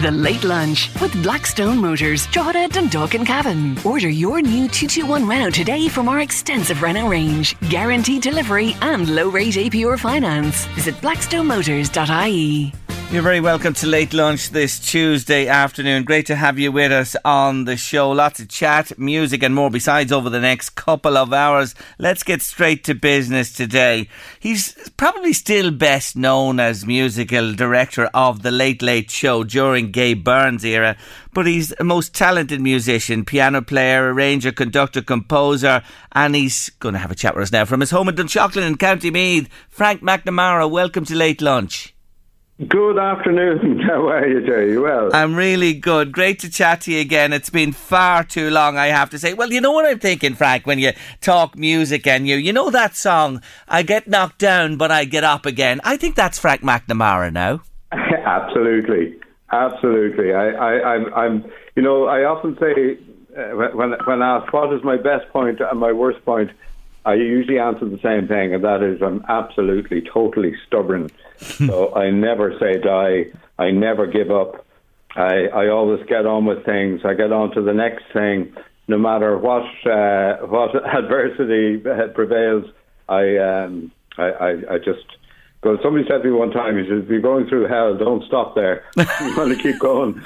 The Late Lunch with Blackstone Motors, Drogheda, Dundalk and Cavan. Order your new 221 Renault today from our extensive Renault range. Guaranteed delivery and low rate APR finance. Visit blackstonemotors.ie. You're very welcome to Late Lunch this Tuesday afternoon. Great to have you with us on the show. Lots of chat, music, and more besides over the next couple of hours. Let's get straight to business today. He's probably still best known as musical director of The Late Late Show during Gay Byrne's era, but he's a most talented musician, piano player, arranger, conductor, composer, and he's going to have a chat with us now from his home in Dunshaughlin in County Meath. Frank McNamara, welcome to Late Lunch. Good afternoon. How are you, Jerry? Well? I'm really good. Great to chat to you again. It's been far too long, I have to say. Well, you know what I'm thinking, Frank, when you talk music and you, you know that song, I get knocked down, but I get up again. I think that's Frank McNamara now. Absolutely. Absolutely. I, I, I'm, I'm, you know, I often say, uh, when, when asked what is my best point and my worst point, I usually answer the same thing, and that is I'm absolutely, totally stubborn. so I never say die. I never give up. I, I always get on with things. I get on to the next thing, no matter what uh, what adversity prevails. I, um, I, I I just because somebody said to me one time, he says, if you're going through hell, don't stop there. you want to keep going.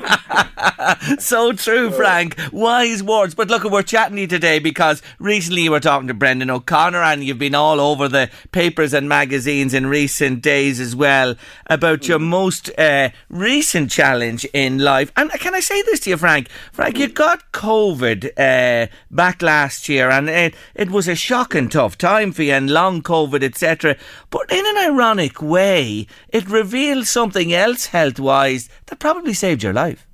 so true, Frank. Wise words. But look, we're chatting to you today because recently you were talking to Brendan O'Connor and you've been all over the papers and magazines in recent days as well about your most uh, recent challenge in life. And can I say this to you, Frank? Frank, you got COVID uh, back last year and it, it was a shocking tough time for you and long COVID, etc. But in an ironic ironic way, it revealed something else health wise that probably saved your life.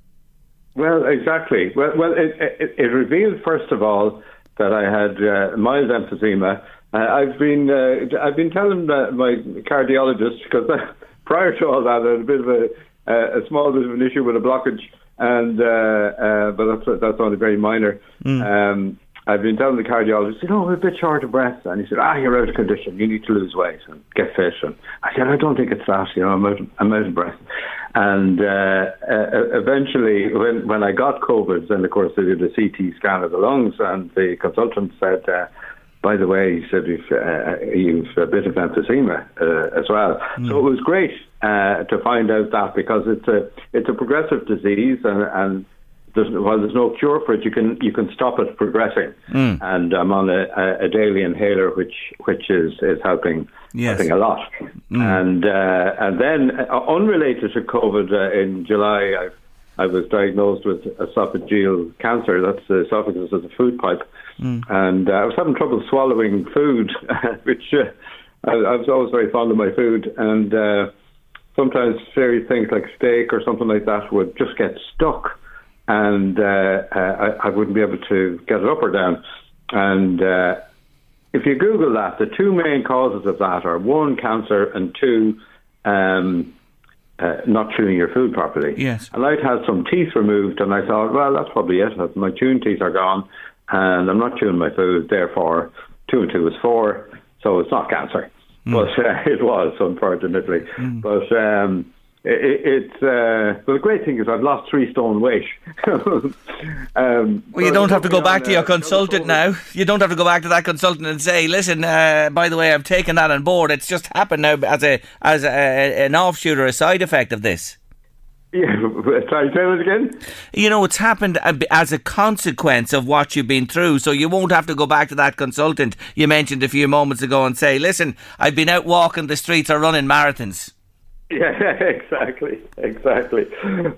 Well, exactly. Well, well, it, it, it revealed first of all that I had uh, mild emphysema. Uh, I've been uh, I've been telling uh, my cardiologist because prior to all that I had a bit of a, a small bit of an issue with a blockage, and uh, uh, but that's that's only very minor. Mm. Um, I've been telling the cardiologist, you know, I'm a bit short of breath. And he said, ah, you're out of condition. You need to lose weight and get fit. And I said, I don't think it's that. You know, I'm out, I'm out of breath. And uh, uh, eventually, when, when I got COVID, then of course they did a CT scan of the lungs, and the consultant said, uh, by the way, he said you've, uh, you've a bit of emphysema uh, as well. Mm. So it was great uh, to find out that because it's a it's a progressive disease, and, and there's, while there's no cure for it, you can you can stop it progressing. Mm. And I'm on a, a, daily inhaler, which which is is helping yes. helping a lot. Mm. And uh, and then uh, unrelated to COVID, uh, in July I I was diagnosed with esophageal cancer. That's the esophagus of the food pipe, mm. and uh, I was having trouble swallowing food, which uh, I, I, was always very fond of my food and. Uh, sometimes very things like steak or something like that would just get stuck and uh, uh, I, I, wouldn't be able to get it up or down. And uh, if you Google that, the two main causes of that are one, cancer, and two, um, uh, not chewing your food properly. Yes. And I'd had some teeth removed, and I thought, well, that's probably it. My chewing teeth are gone, and I'm not chewing my food. Therefore, two and two is four, so it's not cancer. Mm. But uh, it was, unfortunately. Mm. But um, it, it's uh, well. The great thing is I've lost three stone weight. um, well, you don't have to go back to your consultant now. You don't have to go back to that consultant and say, "Listen, uh, by the way, I've taken that on board. It's just happened now as a as a, an offshoot or a side effect of this." Yeah, sorry, say it again. You know, it's happened as a consequence of what you've been through, so you won't have to go back to that consultant you mentioned a few moments ago and say, "Listen, I've been out walking the streets or running marathons." Yeah, exactly, exactly.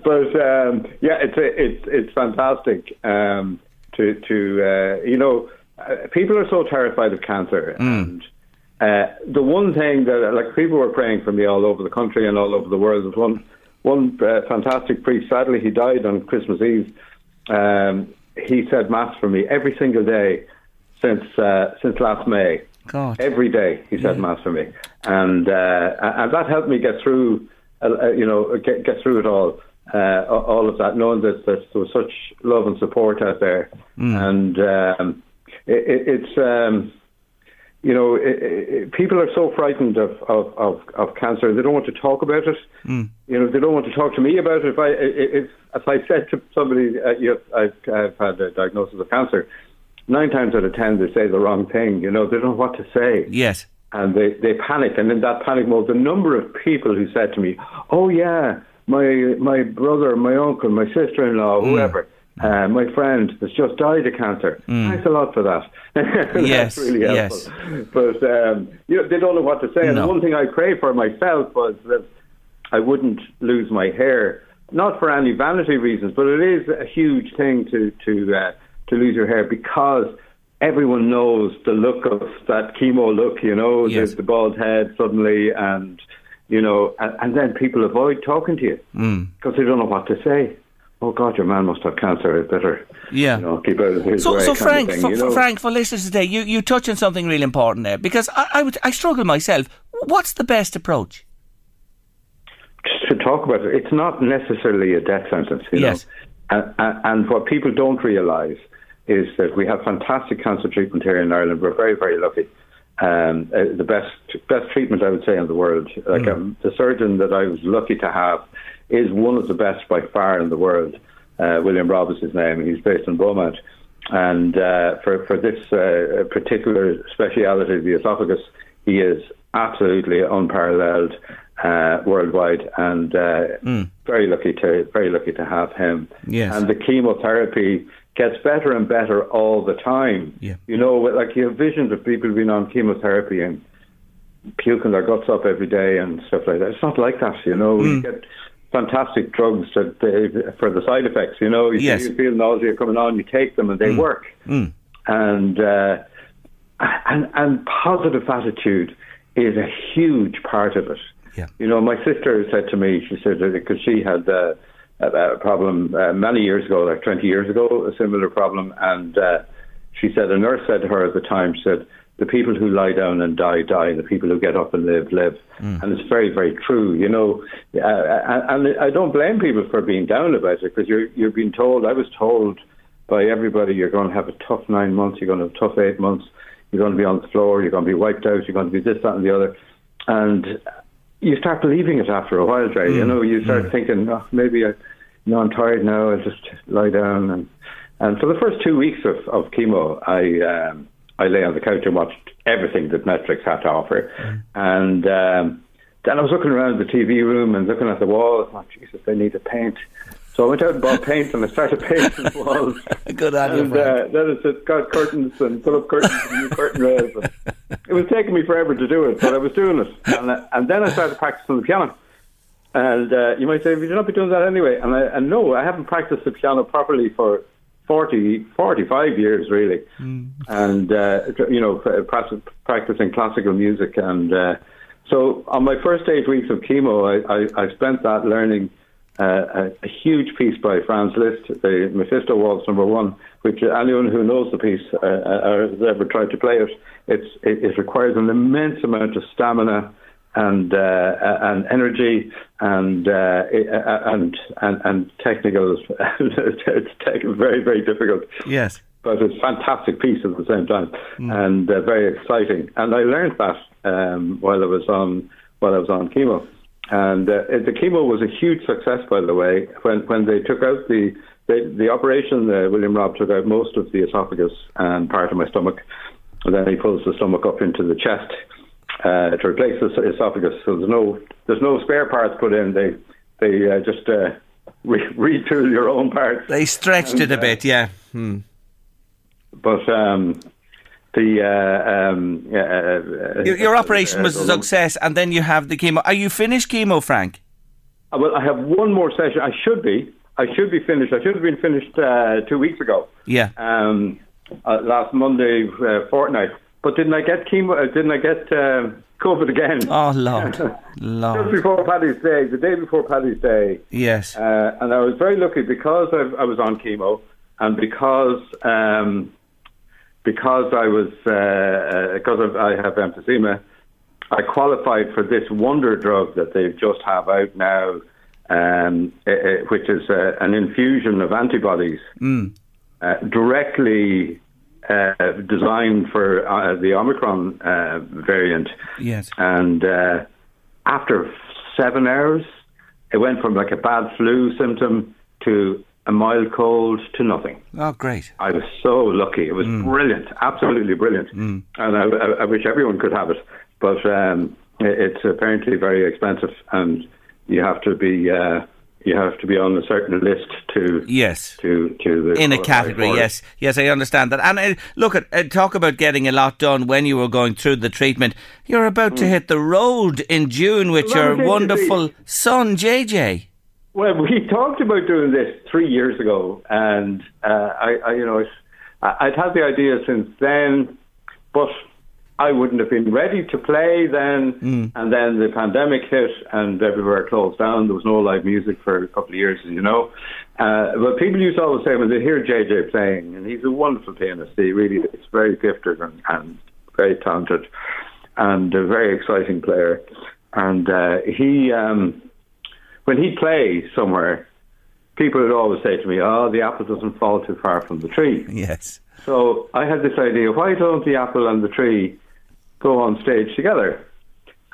But um, yeah, it's it's it's fantastic um, to to uh, you know uh, people are so terrified of cancer, mm. and uh, the one thing that like people were praying for me all over the country and all over the world was one one uh, fantastic priest. Sadly, he died on Christmas Eve. Um, he said mass for me every single day since uh, since last May. God. Every day he said yeah. mass for me, and uh, and that helped me get through. Uh, uh, you know, get get through it all. Uh, all of that, knowing that, that there was such love and support out there, mm. and um, it, it's. Um, you know, it, it, people are so frightened of, of, of, of, cancer, they don't want to talk about it. Mm. You know, they don't want to talk to me about it. If I, if, if I said to somebody, uh, you know, I've, I've had a diagnosis of cancer, nine times out of ten they say the wrong thing. You know, they don't know what to say. Yes. And they, they panic. And in that panic mode, the number of people who said to me, oh, yeah, my, my brother, my uncle, my sister in law, mm. whoever, uh, my friend has just died of cancer. Mm. Thanks a lot for that. yes, really helpful. Yes. But um, you know, they don't know what to say. And no. the one thing I pray for myself was that I wouldn't lose my hair, not for any vanity reasons, but it is a huge thing to to uh, to lose your hair because everyone knows the look of that chemo look. You know, yes. the, the bald head suddenly and you know, and, and, then people avoid talking to you because mm. they don't know what to say oh God, your man must have cancer. I better, yeah, you know, keep out of his so, way. So, Frank, thing, for, you know? Frank, for listeners today, you you touch on something really important there because I I, would, I struggle myself. What's the best approach? Just to talk about it, it's not necessarily a death sentence. You yes. know? And, and what people don't realise is that we have fantastic cancer treatment here in Ireland. We're very, very lucky. Um, uh, the best best treatment I would say in the world. Like mm. um, the surgeon that I was lucky to have is one of the best by far in the world. Uh, William Robb is his name. He's based in Beaumont. And uh, for, for this uh, particular speciality, the esophagus, he is absolutely unparalleled uh, worldwide, and mm. very lucky to very lucky to have him. Yes. And the chemotherapy gets better and better all the time. Yeah. You know, like you have visions of people being on chemotherapy and puking their guts up every day and stuff like that. It's not like that, you know. Mm. You get fantastic drugs that they, for the side effects. You know, you, yes. you feel nausea coming on, you take them, and they mm. work. Mm. And uh, and and positive attitude is a huge part of it. Yeah. You know, my sister said to me, she said because she had uh, a, a problem uh, many years ago, like twenty years ago, a similar problem, and uh, she said a nurse said to her at the time, she said the people who lie down and die die, the people who get up and live live, mm. and it's very very true. You know, uh, and I don't blame people for being down about it because you're you're being told. I was told by everybody you're going to have a tough nine months, you're going to have a tough eight months, you're going to be on the floor, you're going to be wiped out, you're going to be this, that, and the other, and you start believing it after a while, Jay. Mm. You know, you start mm. thinking, oh, maybe I, know, I'm tired now. I'll just lie down and. And for the first two weeks of, of chemo, I um, I lay on the couch and watched everything that Netflix had to offer. Mm. And um, then I was looking around the TV room and looking at the walls. Oh, Jesus, they need to paint. So I went out and bought paint and I started painting the walls. Good on and, uh, then I just got curtains and put up curtains and new curtain rails. it was taking me forever to do it, but I was doing it. And, uh, and then I started practicing the piano. And uh, you might say, would you not be doing that anyway? And, I, and no, I haven't practiced the piano properly for 40, 45 years really, mm. and uh, you know practicing classical music, and uh, so on my first eight weeks of chemo, I, I, I spent that learning uh, a, a, huge piece by Franz Liszt, the Mephisto Waltz Number One, which anyone who knows the piece uh, uh, or has ever tried to play it, it's, it, it requires an immense amount of stamina and uh, and energy and uh, and and and technical. it's very very difficult. Yes, but it's a fantastic piece at the same time mm. and uh, very exciting. And I learned that um, while I was on while I was on chemo. And uh, the chemo was a huge success, by the way. When when they took out the the, the operation, uh, William Robb took out most of the esophagus and part of my stomach, and then he pulls the stomach up into the chest uh, to replace the esophagus. So there's no there's no spare parts put in. They they uh, just uh, re- retool your own parts. They stretched and, it a bit, yeah. Hmm. But um, the uh, um, uh, your, your, operation was a success, and then you have the chemo. Are you finished chemo, Frank? well, I have one more session. I should be. I should be finished. I should have been finished two weeks ago. Yeah. Um, last Monday fortnight. But didn't I get chemo? didn't I get um, COVID again. Oh, Lord. Lord. Just before Paddy's Day, the day before Paddy's Day. Yes. Uh, and I was very lucky because I, I was on chemo and because um, because I was uh, because of, I have emphysema, I qualified for this wonder drug that they just have out now, um, which is uh, an infusion of antibodies mm. uh, directly uh, designed for uh, the Omicron uh, variant. Yes. And uh, after seven hours, it went from like a bad flu symptom to a mild cold to nothing. Oh, great. I was so lucky. It was mm. brilliant, absolutely brilliant. Mm. And I, I, I, wish everyone could have it. But um, it's apparently very expensive and you have to be uh, you have to be on a certain list to yes to to in a category. Yes, yes, I understand that. And uh, look at uh, talk about getting a lot done when you were going through the treatment. You're about mm. to hit the road in June with your wonderful son JJ. Well, we talked about doing this three years ago, and uh, I, I, you know, I'd had the idea since then, but I wouldn't have been ready to play then. Mm. And then the pandemic hit and everywhere closed down. There was no live music for a couple of years, you know. Uh, but people used to always say when they hear JJ playing, and he's a wonderful pianist, he really is very gifted and, and very talented and a very exciting player. And uh, he, um, when he plays somewhere, people would always say to me, "Oh, the apple doesn't fall too far from the tree." Yes. So I had this idea: why don't the apple and the tree go on stage together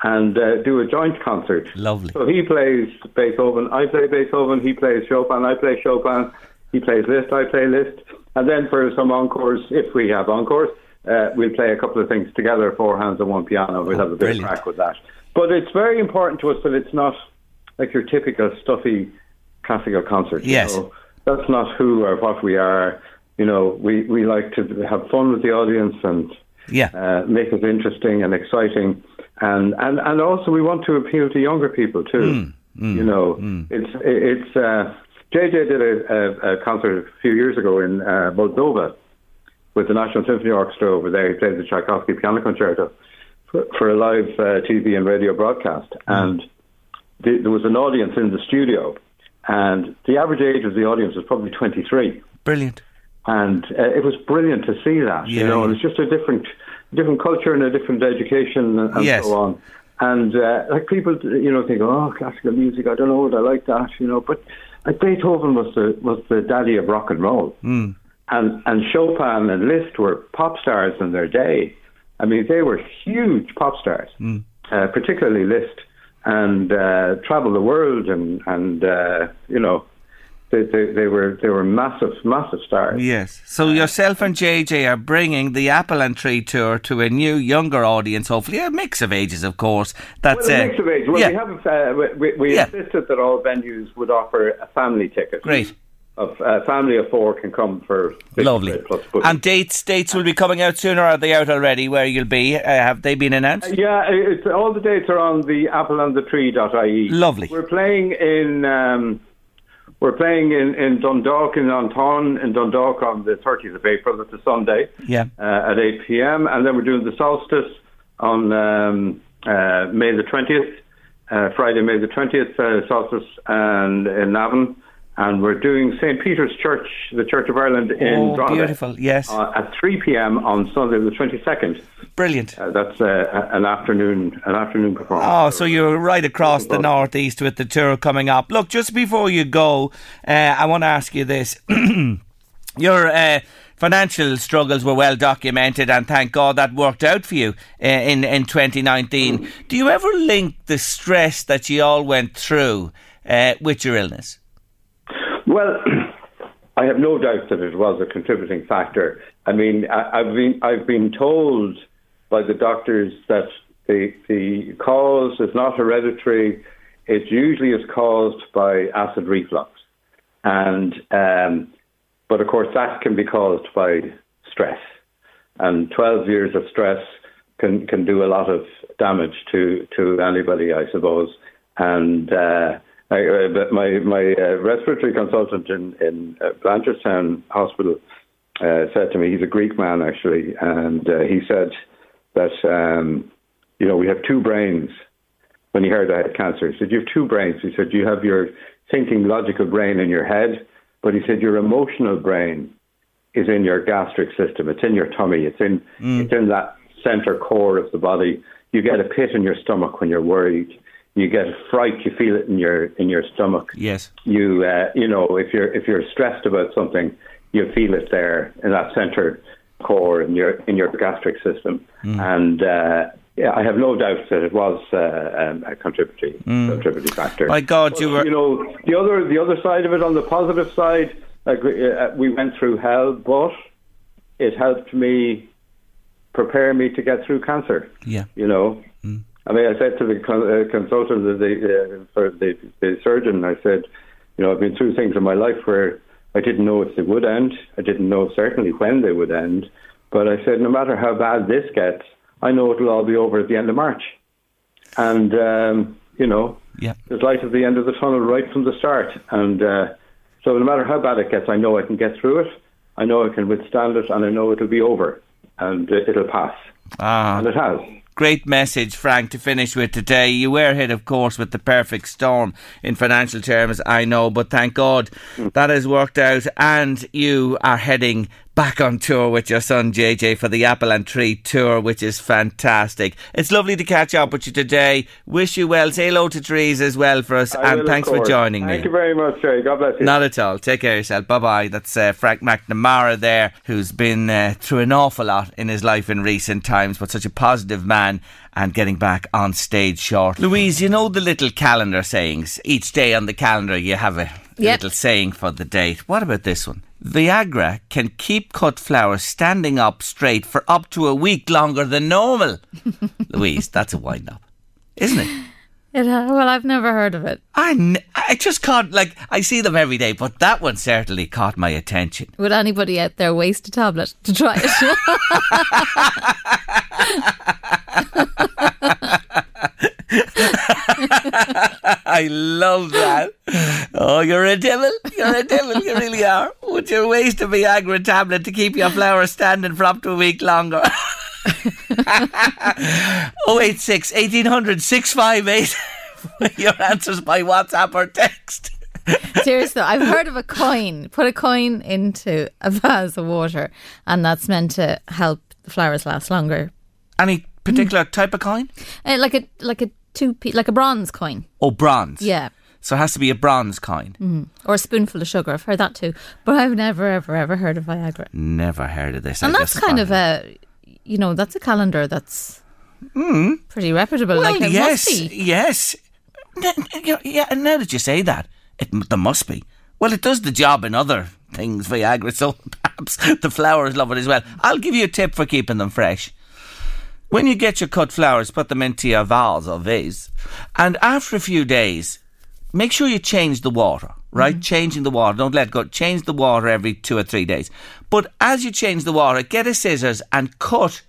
and uh, do a joint concert. Lovely. So he plays Beethoven, I play Beethoven, he plays Chopin, I play Chopin, he plays Liszt, I play Liszt. And then for some encores, if we have encores, uh, we'll play a couple of things together, four hands and one piano. We'll oh, have a bit brilliant. of crack with that. But it's very important to us that it's not like your typical stuffy classical concert. Yes. Know? That's not who or what we are. You know, we, we like to have fun with the audience and yeah. Uh, make it interesting and exciting, and, and and also we want to appeal to younger people too. Mm, mm, you know, mm. it's it's. Uh, JJ did a, a, a, concert a few years ago in uh, Moldova with the National Symphony Orchestra over there. He played the Tchaikovsky Piano Concerto for, for a live uh, TV and radio broadcast, hmm. and the, there was an audience in the studio, and the average age of the audience was probably twenty three. Brilliant and uh, it was brilliant to see that. Yeah, you know, it was just a different, different culture and a different education and, yes. so on. And uh, like people, you know, think, oh, classical music, I don't know, I like that, you know. But uh, Beethoven was the was the daddy of rock and roll, mm. and and Chopin and Liszt were pop stars in their day. I mean, they were huge pop stars, mm. uh, particularly Liszt, and uh, traveled the world and and uh, you know they, they, they, were they were massive massive stars. Yes. So yourself and JJ are bringing the Apple and Tree tour to a new younger audience. Hopefully, a mix of ages, of course. That's well, a mix of ages. Well, yeah. we have uh, we, we yeah. insisted that all venues would offer a family ticket. Great. Of a uh, family of four can come for lovely. And dates dates will be coming out soon, or are they out already? Where you'll be? Uh, have they been announced? Uh, yeah, it's, all the dates are on the appleandthetree.ie. Lovely. We're playing in. Um, we're playing in, in Dundalk in An Táin in Dundalk on the 30th of April. That's a Sunday. Yeah. Uh, at 8 p.m. And then we're doing the solstice on um, uh, May the 20th, uh, Friday, May the 20th, uh, solstice, and in Navan. And we're doing St. Peter's Church, the Church of Ireland in oh, beautiful, yes. Uh, at 3 p.m. on Sunday the 22nd. Brilliant. Uh, that's uh, an afternoon an afternoon performance. Oh, so you're right across the northeast with the tour coming up. Look, just before you go, uh, I want to ask you this: you're uh, financial struggles were well documented, and thank God that worked out for you uh, in in 2019. Do you ever link the stress that you all went through uh, with your illness? Well, I have no doubt that it was a contributing factor. I mean, I, have been I've been told by the doctors that the the cause is not hereditary. It usually is caused by acid reflux, and um, but of course that can be caused by stress, and 12 years of stress can can do a lot of damage to to anybody, I suppose, and. Uh, I, uh, my my uh, respiratory consultant in in uh, Blanchardstown Hospital uh, said to me, he's a Greek man actually, and uh, he said that um, you know we have two brains. When he heard I had cancer, he said you have two brains. He said you have your thinking, logical brain in your head, but he said your emotional brain is in your gastric system. It's in your tummy. It's in mm. it's in that center core of the body. You get a pit in your stomach when you're worried you get a fright, you feel it in your in your stomach. Yes. You uh, you know if you're if you're stressed about something, you feel it there in that center core in your in your gastric system, mm. and uh, yeah, I have no doubt that it was uh, um, a contributing mm. contributing factor. My God, but, you were you know the other the other side of it on the positive side, uh, we went through hell, but it helped me prepare me to get through cancer. Yeah, you know. Mm. I mean, I said to the uh, consultant, the, uh, for the, the surgeon, I said, you know, I've been through things in my life where I didn't know if they would end. I didn't know certainly when they would end. But I said, no matter how bad this gets, I know it'll all be over at the end of March. And, um, you know, yeah. there's light at the end of the tunnel right from the start. And uh, so no matter how bad it gets, I know I can get through it. I know I can withstand it, and I know it'll be over. And uh, it'll pass. Ah. And it has. Great message, Frank, to finish with today. You were hit, of course, with the perfect storm in financial terms, I know, but thank God mm. that has worked out and you are heading back on tour with your son JJ for the Apple and Tree tour, which is fantastic. It's lovely to catch up with you today. Wish you well. Say hello to Trees as well for us, I and thanks for joining Thank me. Thank you very much, Jerry. God bless you. Not at all. Take care of yourself. Bye bye. That's uh, Frank McNamara there, who's been uh, through an awful lot in his life in recent times, but such a positive man and getting back on stage short. Louise, you know the little calendar sayings. Each day on the calendar, you have a yep. little saying for the date. What about this one? Viagra can keep cut flowers standing up straight for up to a week longer than normal. Louise, that's a wind up, isn't it? It, uh, well, I've never heard of it. I, n- I just can't, like, I see them every day, but that one certainly caught my attention. Would anybody out there waste a tablet to try it? I love that. Oh, you're a devil. You're a devil. You really are. Would you waste a Viagra tablet to keep your flowers standing for up to a week longer? 086 1800 658. Your answers by WhatsApp or text. Seriously, I've heard of a coin. Put a coin into a vase of water, and that's meant to help the flowers last longer. Any particular type of coin? Uh, like a like a two p like a bronze coin. Oh, bronze. Yeah. So it has to be a bronze coin. Mm. Or a spoonful of sugar. I've heard that too. But I've never, ever, ever heard of Viagra. Never heard of this. And I that's kind of a, you know, that's a calendar that's mm. pretty reputable. Well, like yes, yes. Yeah, and now that you say that, it there must be. Well, it does the job in other things, Viagra, so perhaps the flowers love it as well. I'll give you a tip for keeping them fresh. When you get your cut flowers, put them into your vase or vase, and after a few days, make sure you change the water. Right, mm-hmm. changing the water. Don't let go. Change the water every two or three days. But as you change the water, get a scissors and cut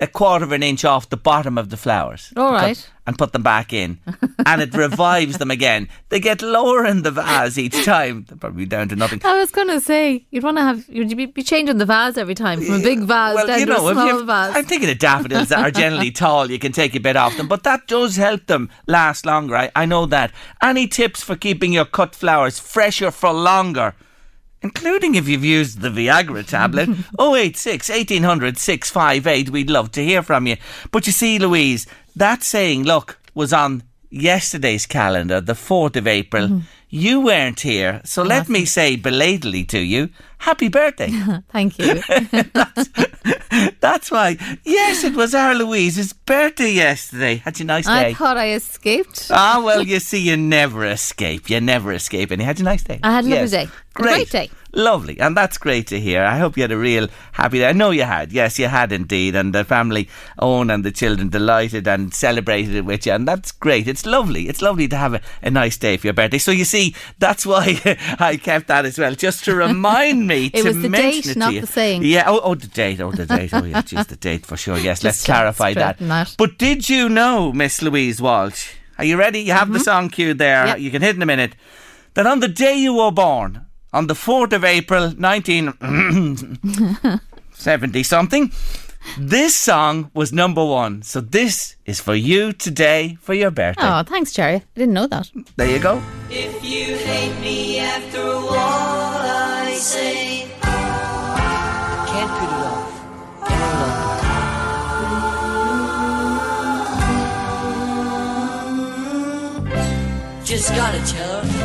a quarter of an inch off the bottom of the flowers. All right. And put them back in. and it revives them again. They get lower in the vase each time. They're probably down to nothing. I was going to say, you'd want to have, you'd be, be changing the vase every time from a big vase well, down you know, to a small vase. I'm thinking of daffodils that are generally tall, you can take a bit off them. But that does help them last longer. I, I know that. Any tips for keeping your cut flowers fresher for longer? Including if you've used the Viagra tablet. 086 1800 658. We'd love to hear from you. But you see, Louise, that saying, look, was on yesterday's calendar, the 4th of April. Mm-hmm. you weren't here. So let me say belatedly to you, happy birthday. Thank you. That's why. Yes, it was our Louise's birthday yesterday. Had you a nice day? I thought I escaped. Ah, well, you see, you never escape. You never escape. And you had a nice day. I had a lovely Yes. day. A great day. Lovely. And that's great to hear. I hope you had a real happy day. I know you had. Yes, you had indeed. And the family, Owen and the children, delighted and celebrated it with you. And that's great. It's lovely. It's lovely to have a, a nice day for your birthday. So you see, that's why I kept that as well, just to remind me It to was the date, not the saying. Yeah. Oh, oh, the date. Oh, the date. Oh, yeah. Just the date for sure. Yes. let's clarify that. that. But did you know, Miss Louise Walsh? Are you ready? You have the song queued there. Mm-hmm. Yep. You can hit in a minute. That on the day you were born, on the 4th of April, 1970 something, this song was number one. So this is for you today for your birthday. Oh, thanks, Jerry. I didn't know that. There you go. If you hate me after all I say, can't put it off. Just gotta tell her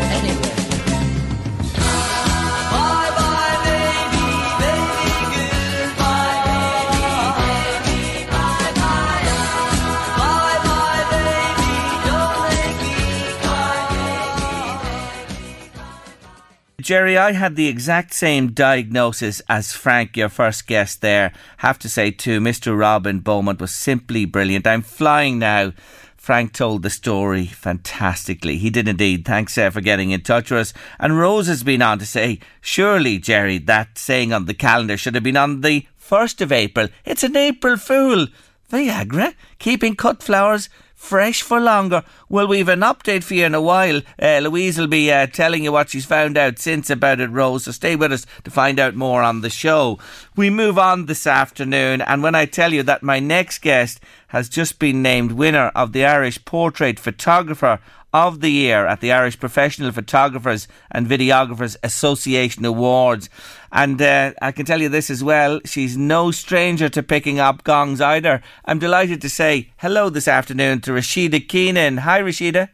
Jerry, I had the exact same diagnosis as Frank, your first guest there. Have to say, too, Mr. Robb in Beaumont was simply brilliant. I'm flying now. Frank told the story fantastically. He did indeed. Thanks uh, for getting in touch with us. And Rose has been on to say, surely, Jerry, that saying on the calendar should have been on the 1st of April. It's an April Fool. Viagra, keeping cut flowers fresh for longer. Well, we've an update for you in a while. Uh, Louise will be uh, telling you what she's found out since about it, Rose. So stay with us to find out more on the show. We move on this afternoon, and when I tell you that my next guest has just been named winner of the Irish Portrait Photographer of the Year at the Irish Professional Photographers and Videographers Association Awards. And uh, I can tell you this as well, she's no stranger to picking up gongs either. I'm delighted to say hello this afternoon to Rashida Keenan. Hi, Rashida.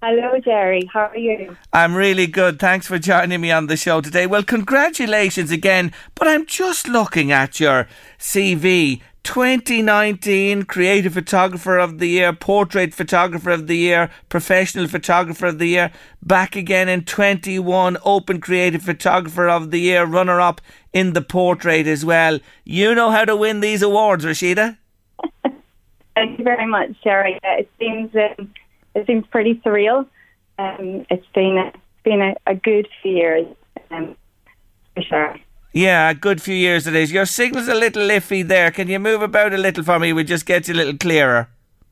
Hello, Jerry. How are you? I'm really good. Thanks for joining me on the show today. Well, congratulations again. But I'm just looking at your CV. 2019 Creative Photographer of the Year, Portrait Photographer of the Year, Professional Photographer of the Year, back again in 21 Open Creative Photographer of the Year, runner up in the portrait as well. You know how to win these awards, Rashida. Thank you very much. Uh, It seems um, it seems pretty surreal. Um, it's been a, it's been a, a good few years, um, for sure. Yeah, a good few years it is. Your signal's a little iffy there. Can you move about a little for me? We just get you a little clearer.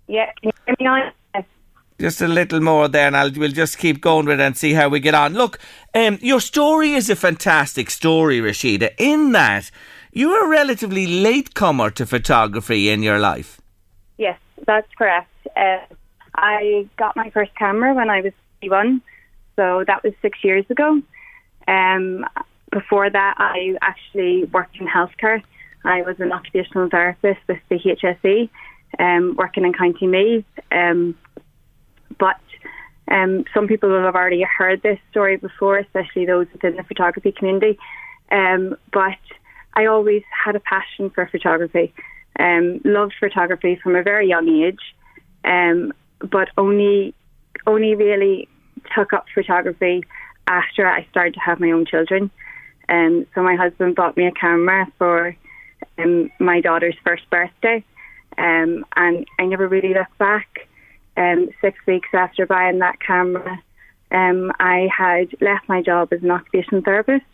Yeah, can you hear me? Yes. Just a little more there, and I'll, we'll just keep going with it and see how we get on. Look, um, your story is a fantastic story, Rashida, in that you were a relatively late comer to photography in your life. Yes, that's correct. Uh, I got my first camera when I was 21, so that was six years ago. Um, before that, I actually worked in healthcare. I was an occupational therapist with the HSE, um, working in County Meath. Um, but um, some people will have already heard this story before, especially those within the photography community. Um, but I always had a passion for photography, um, loved photography from a very young age, um, but only only really took up photography after I started to have my own children. Um, so my husband bought me a camera for um, my daughter's first birthday, um, and I never really looked back. Um, six weeks after buying that camera, um, I had left my job as an occupational therapist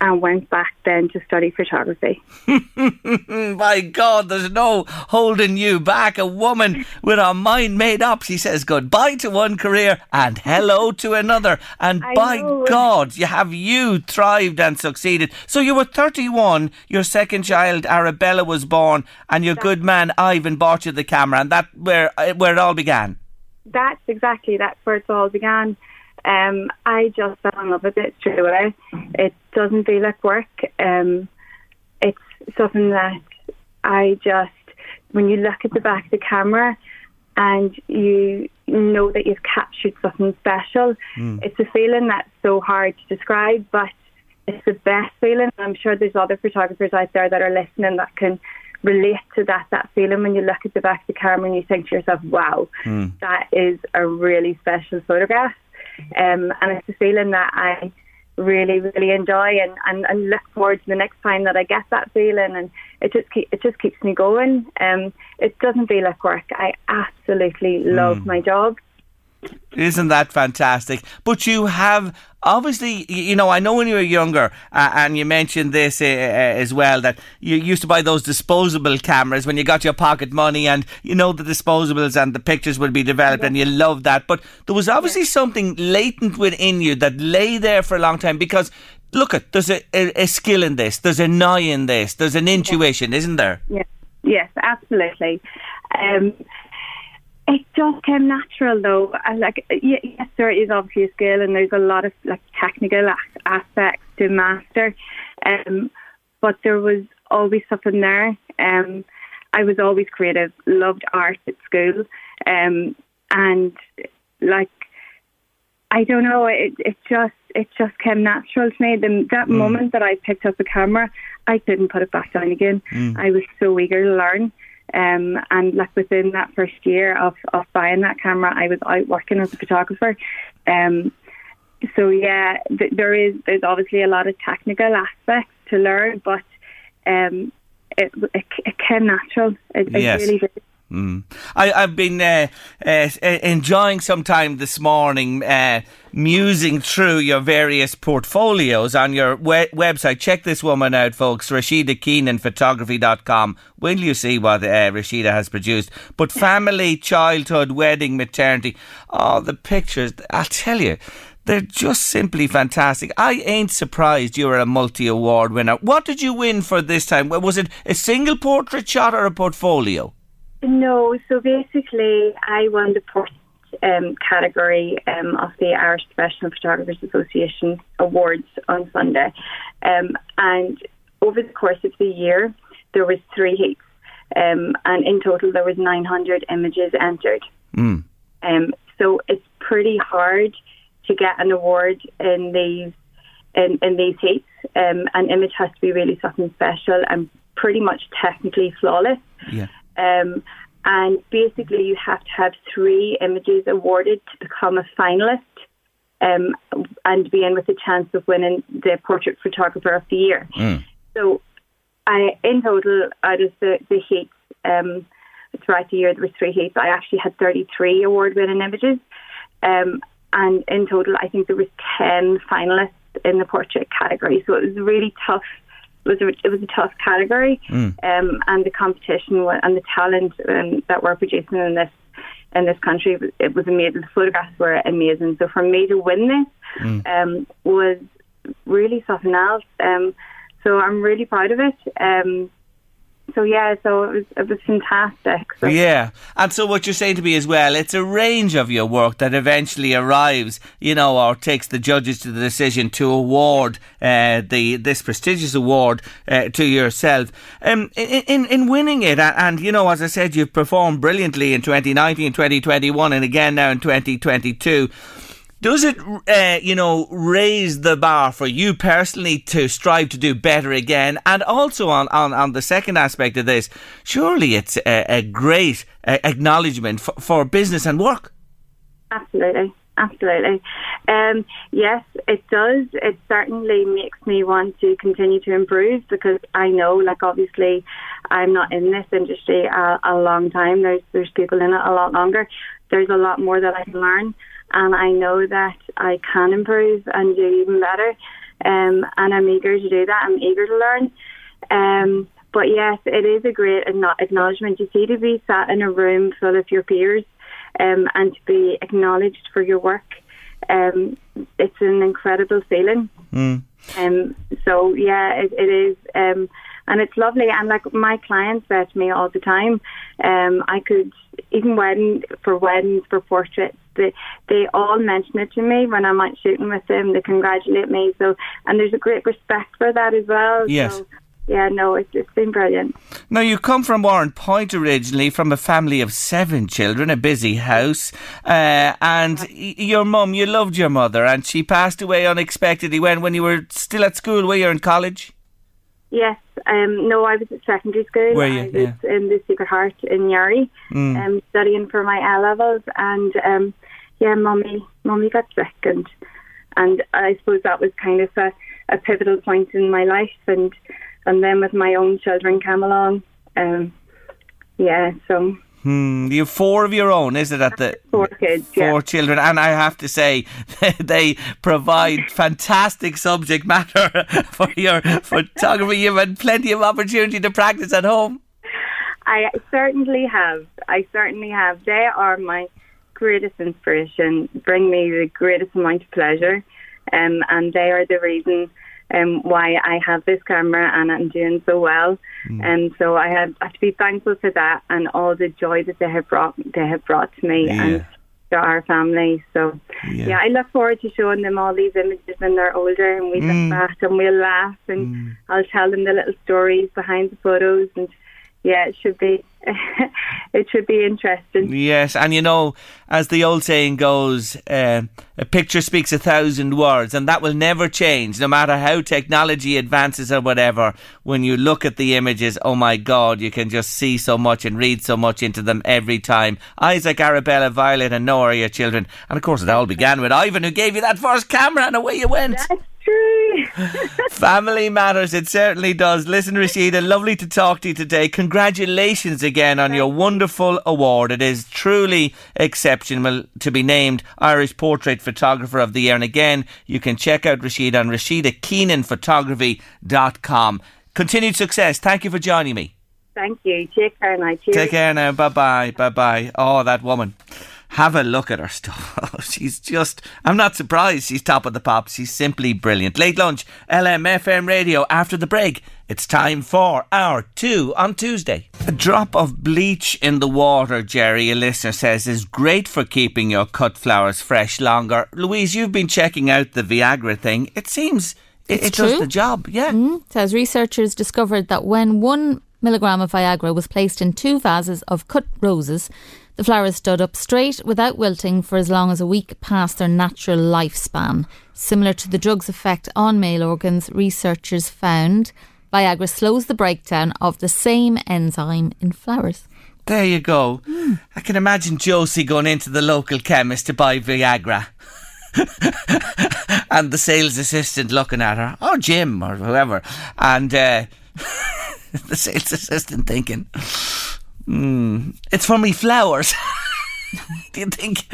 and went back then to study photography. By God, there's no holding you back. A woman with her mind made up. She says goodbye to one career and hello to another. And I by know. God, you have you thrived and succeeded. So you were 31. Your second child, Arabella, was born, and your good man Ivan bought you the camera, and that where where it all began. That's exactly that's where it all began. Um, I just fell in love with it straight away. It doesn't feel like work. Um, it's something that I just, when you look at the back of the camera and you know that you've captured something special. It's a feeling that's so hard to describe, but it's the best feeling. I'm sure there's other photographers out there that are listening that can relate to that that feeling when you look at the back of the camera and you think to yourself, "Wow, that is a really special photograph." Um, and it's a feeling that I really, really enjoy and, and, and look forward to the next time that I get that feeling and it just keep, it just keeps me going. Um, it doesn't feel like work. I absolutely love my job. Isn't that fantastic? But you have obviously, you know, I know when you were younger, uh, and you mentioned this uh, as well that you used to buy those disposable cameras when you got your pocket money, and you know the disposables and the pictures would be developed, and you loved that. But there was obviously something latent within you that lay there for a long time because. Look at there's a, a, a skill in this, there's an eye in this, there's an intuition, isn't there? Yes, yes, absolutely. Um, it just came natural though. And like, yes, there is obviously a skill, and there's a lot of like technical aspects to master. Um, but there was always something there. Um, I was always creative, loved art at school, um, and like I don't know. It it just it just came natural to me. The, that moment that I picked up a camera, I couldn't put it back down again. I was so eager to learn. Um, and like within that first year of, of buying that camera, I was out working as a photographer. Um, so yeah, th- there is there's obviously a lot of technical aspects to learn, but um, it, it it came natural. It, it Yes. really did. I, I've been uh, uh, enjoying some time this morning uh, musing through your various portfolios on your we- website. Check this woman out, folks. Rashida Keenan, photography.com. Will you see what uh, Rashida has produced? But family, childhood, wedding, maternity. Oh, the pictures. I'll tell you. They're just simply fantastic. I ain't surprised you were a multi award winner. What did you win for this time? Was it a single portrait shot or a portfolio? No, so basically, I won the port um, category um, of the Irish Professional Photographers Association Awards on Sunday, um, and over the course of the year, there was three heats, um, and in total, there was 900 images entered. Um, so it's pretty hard to get an award in these in, in these heats. Um, an image has to be really something special and pretty much technically flawless. Yeah. Um, and basically, you have to have three images awarded to become a finalist um, and be in with a chance of winning the Portrait Photographer of the Year. So, I in total, out of the, the heats, um, throughout the year, there was three heats. I actually had 33 award winning images. Um, and in total, I think there was 10 finalists in the portrait category. So it was really tough. It was a, it was a tough category, um, and the competition and the talent um, that we're producing in this in this country it was amazing. The photographs were amazing. So for me to win this um, was really something else. Um, so I'm really proud of it. So yeah, so it was it was fantastic. So Yeah, and so what you're saying to me as well, it's a range of your work that eventually arrives, you know, or takes the judges to the decision to award uh, the this prestigious award uh, to yourself. Um, in, in in winning it, and you know, as I said, you've performed brilliantly in 2019, 2021, and again now in 2022. Does it, uh, you know, raise the bar for you personally to strive to do better again? And also on, on, on the second aspect of this, surely it's a, a great uh, acknowledgement for, for business and work. Absolutely, absolutely. Um, yes, it does. It certainly makes me want to continue to improve because I know, like, obviously, I'm not in this industry a, a long time. There's there's people in it a lot longer. There's a lot more that I can learn, and I know that I can improve and do even better. Um, and I'm eager to do that. I'm eager to learn. Um, but yes, it is a great acknowledgement. You see, to be sat in a room full of your peers um, and to be acknowledged for your work, um, it's an incredible feeling. Um, so yeah, it, it is, um, and it's lovely. And like my clients say to me all the time, um, I could even wedding for weddings for portraits. They they all mention it to me when I'm out shooting with them. They congratulate me. So and there's a great respect for that as well. Yes. So, yeah, no, it's, it's been brilliant. Now, you come from Warrenpoint originally, from a family of seven children, a busy house. Uh, and y- your mum, you loved your mother, and she passed away unexpectedly when, when you were still at school, were you in college? Yes, um, no, I was at secondary school. Were you? I was in the Sacred Heart in Newry, um, studying for my A levels, and um, yeah, mummy, mummy got sick, and and I suppose that was kind of a, a pivotal point in my life, and and then with my own children came along, um, yeah, so Hmm, you have four of your own, is it? At the four kids, four yeah. children, and I have to say, they provide fantastic subject matter for your photography. You've had plenty of opportunity to practice at home. I certainly have. I certainly have. They are my greatest inspiration, bring me the greatest amount of pleasure, um, and they are the reason um, why I have this camera and I'm doing so well. And so I have, I have to be thankful for that and all the joy that they have brought they have brought to me Yeah. and to our family. So Yeah. yeah. I look forward to showing them all these images when they're older and we look back and we'll laugh and I'll tell them the little stories behind the photos and yeah, it should be it should be interesting. Yes, and you know, as the old saying goes, uh, a picture speaks a thousand words, and that will never change, no matter how technology advances or whatever. When you look at the images, oh my God, you can just see so much and read so much into them every time. Isaac, Arabella, Violet, and Noah are your children, and of course, it all began with Ivan, who gave you that first camera, and away you went. True. Family matters, it certainly does. Listen, Rashida, lovely to talk to you today. Congratulations again on your wonderful award. It is truly exceptional to be named Irish Portrait Photographer of the Year. And again, you can check out Rashida on RashidaKeenanPhotography.com. Continued success. Thank you for joining me. Thank you. Take care now. Cheers. Take care now. Bye bye. Bye bye. Oh, that woman. Have a look at her stuff. Oh, she's just, I'm not surprised she's top of the pops. She's simply brilliant. Late lunch, LMFM radio after the break. It's time for our two on Tuesday. A drop of bleach in the water, Jerry, a listener says, is great for keeping your cut flowers fresh longer. Louise, you've been checking out the Viagra thing. It seems it, It's it does the job. Yeah. Mm-hmm. It says researchers discovered that when one milligram of Viagra was placed in two vases of cut roses, the flowers stood up straight without wilting for as long as a week past their natural lifespan. Similar to the drug's effect on male organs, researchers found Viagra slows the breakdown of the same enzyme in flowers. There you go. I can imagine Josie going into the local chemist to buy Viagra. and the sales assistant looking at her, or Jim, or whoever. And uh, the sales assistant thinking, hmm, it's for me flowers. Do you think?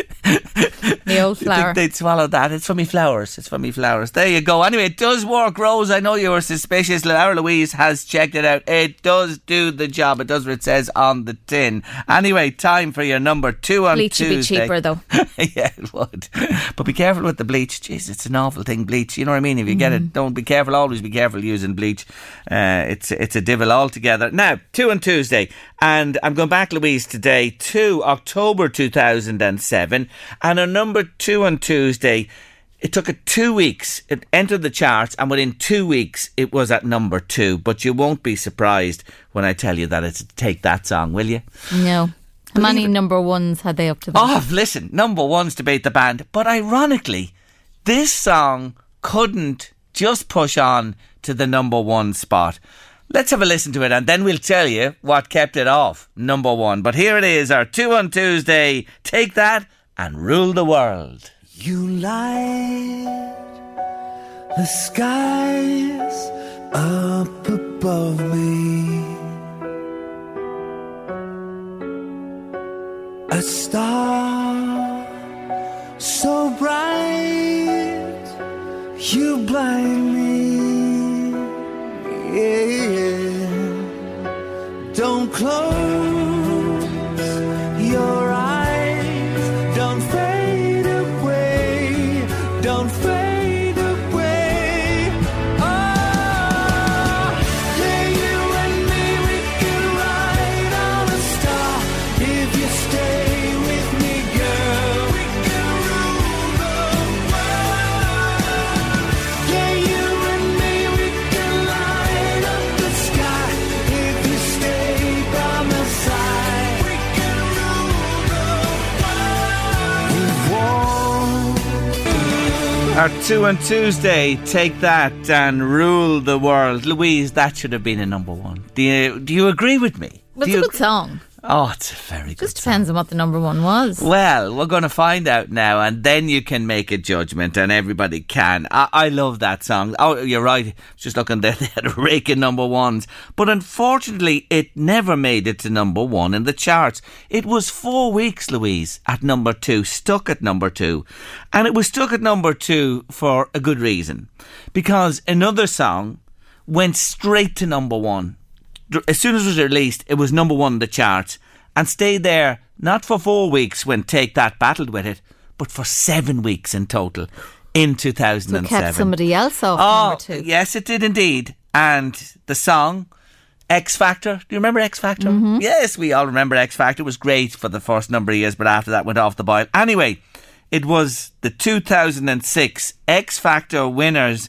The old flower. they'd swallow that? It's for me flowers. It's for me flowers. There you go. Anyway, it does work, Rose. I know you were suspicious. Laura Louise has checked it out. It does do the job. It does what it says on the tin. Anyway, time for your number two on Bleach would be cheaper though. yeah, it would. But be careful with the bleach. Jeez, it's an awful thing, bleach. You know what I mean? If you get Mm-hmm. it, don't be careful. Always be careful using bleach. Uh, it's it's a divil altogether. Now, two on Tuesday, and I'm going back, Louise, today to October 2007, and a number two on Tuesday. It took it two weeks. It entered the charts, and within two weeks, it was at number two. But you won't be surprised when I tell you that it's Take That song, will you? No. How many number ones had they up to that? Oh, listen, number one's to beat the band. But ironically, this song couldn't just push on to the number one spot. Let's have a listen to it and then we'll tell you what kept it off number one. But here it is, our two on Tuesday. Take that and rule the world. You light the skies up above me. A star so bright, you blind me. Yeah. Close two on Tuesday, take that and rule the world. Louise, that should have been a number one. Do you, do you agree with me? It's a good song. Oh, it's a very good Just depends on what the number one was. Well, we're going to find out now, and then you can make a judgment, and everybody can. I, I love that song. Oh, you're right. Just looking there, they had a rake of number ones. But unfortunately, it never made it to number one in the charts. It was four weeks, Louise, at number two, stuck at number two. And it was stuck at number two for a good reason. Because another song went straight to number one as soon as it was released, it was number one in the charts and stayed there not for four weeks when Take That battled with it, but for seven weeks in total in So 2007. it kept somebody else off oh, number two. yes, it did indeed. And the song. X Factor. Do you remember X Factor? Mm-hmm. Yes, we all remember X Factor. It was great for the first number of years, but after that went off the boil. Anyway, it was the 2006 X Factor winners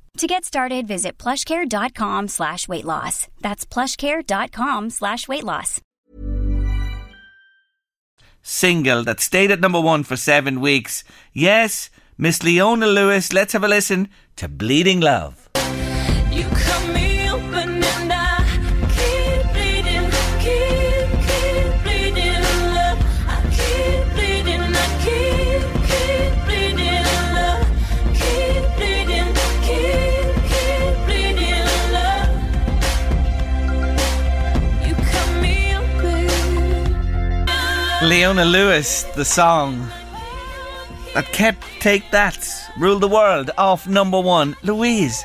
To get started, visit plushcare.com slash weight loss. That's plushcare.com slash weight loss. single that stayed at number one for seven weeks. Yes, Miss Leona Lewis. Let's have a listen to Bleeding Love. Leona Lewis, the song that kept Take That, Rule the World off number one. Louise,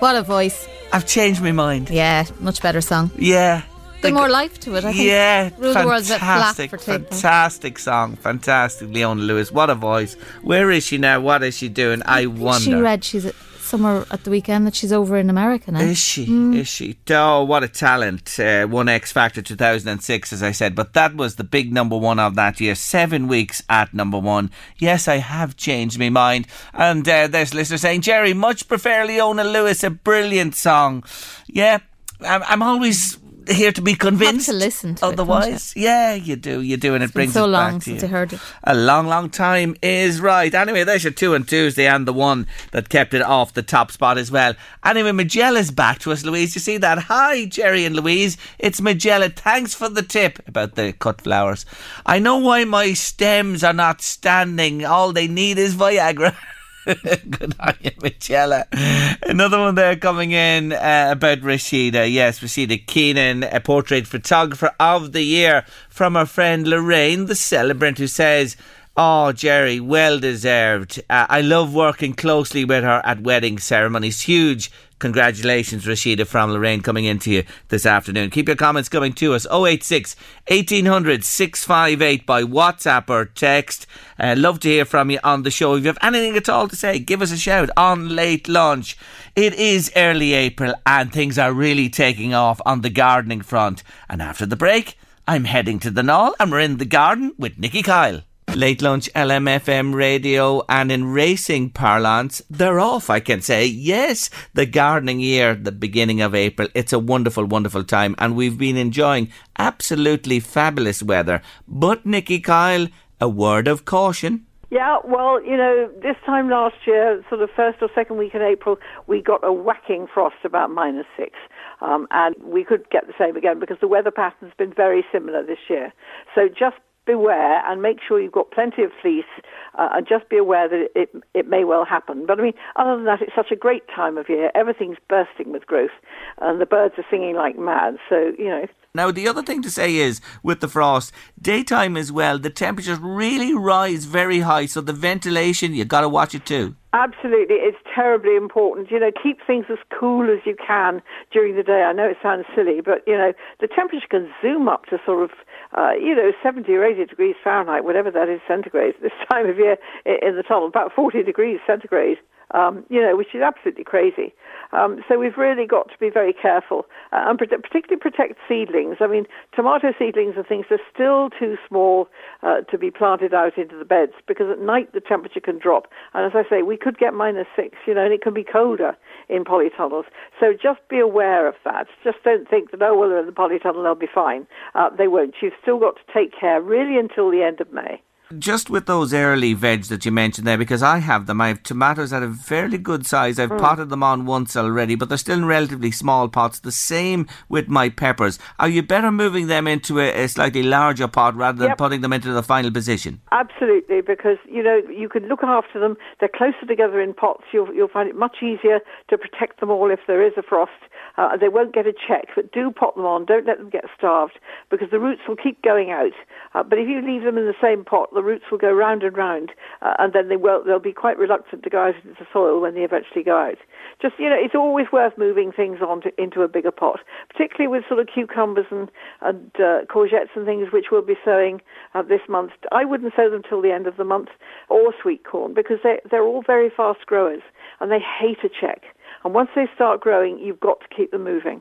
What a voice. I've changed my mind. Yeah, much better song. Yeah. Bit more life to it, I think. Yeah, Rule the World's a flat fantastic, for fantastic song, fantastic. Leona Lewis, what a voice! Where is she now? What is she doing? I wonder. She read she's at, somewhere at the weekend that she's over in America now. Is she? Is she? Oh, what a talent! Uh, one X Factor 2006, as I said, but that was the big number one of that year. Seven weeks at number one. Yes, I have changed my mind. And uh, there's listeners saying, Jerry, much prefer Leona Lewis, a brilliant song. Yeah, I'm, I'm always here to be convinced. to listen to it, Otherwise, yeah, you do, you do, and it It's been brings so it long back to since you. I heard it. A long, long time is right. Anyway, there's your two and Tuesday and the one that kept it off the top spot as well. Anyway, Magella's back to us, Louise. You see that? Hi, Jerry and Louise. It's Magella. Thanks for the tip about the cut flowers. I know why my stems are not standing. All they need is Viagra. Good on you. Another one there coming in uh, about Rashida. Yes, Rashida Keenan, a portrait photographer of the year from our friend Lorraine, the celebrant, who says, Oh, Jerry, well deserved. Uh, I love working closely with her at wedding ceremonies. Huge congratulations, Rashida from Lorraine, coming into you this afternoon. Keep your comments coming to us 086 1800 658 by WhatsApp or text. Uh, love to hear from you on the show. If you have anything at all to say, give us a shout on late lunch. It is early April and things are really taking off on the gardening front. And after the break, I'm heading to the Knoll and we're in the garden with Nikki Kyle. Late lunch LMFM radio and in racing parlance, they're off, I can say. Yes, the gardening year, the beginning of April. It's a wonderful, wonderful time and we've been enjoying absolutely fabulous weather. But Nikki Kyle, a word of caution. Yeah, well, you know, this time last year, sort of first or second week in April, we got a whacking frost about minus six. Um, and we could get the same again because the weather pattern's been very similar this year. So just beware and make sure you've got plenty of fleece uh, and just be aware that it, it may well happen. But I mean, other than that, it's such a great time of year. Everything's bursting with growth and the birds are singing like mad. So, you know, Now, the other thing to say is, with the frost, daytime as well, the temperatures really rise very high, so the ventilation, you've got to watch it too. Absolutely, it's terribly important. You know, keep things as cool as you can during the day. I know it sounds silly, but you know, the temperature can zoom up to sort of, uh, you know, 70 or 80 degrees Fahrenheit, whatever that is centigrade. This time of year in the tunnel, about 40 degrees centigrade. Um, you know, which is absolutely crazy. Um, so we've really got to be very careful uh, and prote- particularly protect seedlings. I mean, tomato seedlings and things are still too small uh, to be planted out into the beds because at night the temperature can drop. And as I say, we could get minus six, you know, and it can be colder in polytunnels. So just be aware of that. Just don't think that, oh, well, they're in the polytunnel, they'll be fine. Uh, they won't. You've still got to take care really until the end of May. Just with those early veg that you mentioned there, because I have them, I have tomatoes at a fairly good size. I've Mm. potted them on once already, but they're still in relatively small pots. The same with my peppers. Are you better moving them into a, a slightly larger pot rather than Yep. putting them into the final position? Absolutely, because you know you can look after them. They're closer together in pots. You'll you'll find it much easier to protect them all if there is a frost. Uh, they won't get a check, but do pot them on. Don't let them get starved because the roots will keep going out. Uh, but if you leave them in the same pot, the roots will go round and round, uh, and then they will they'll be quite reluctant to go out into the soil when they eventually go out. Just you know, it's always worth moving things on to, into a bigger pot, particularly with sort of cucumbers and and uh, courgettes and things which we'll be sowing uh, this month. I wouldn't sow them till the end of the month, or sweet corn because they they're all very fast growers and they hate a check. And once they start growing, you've got to keep them moving.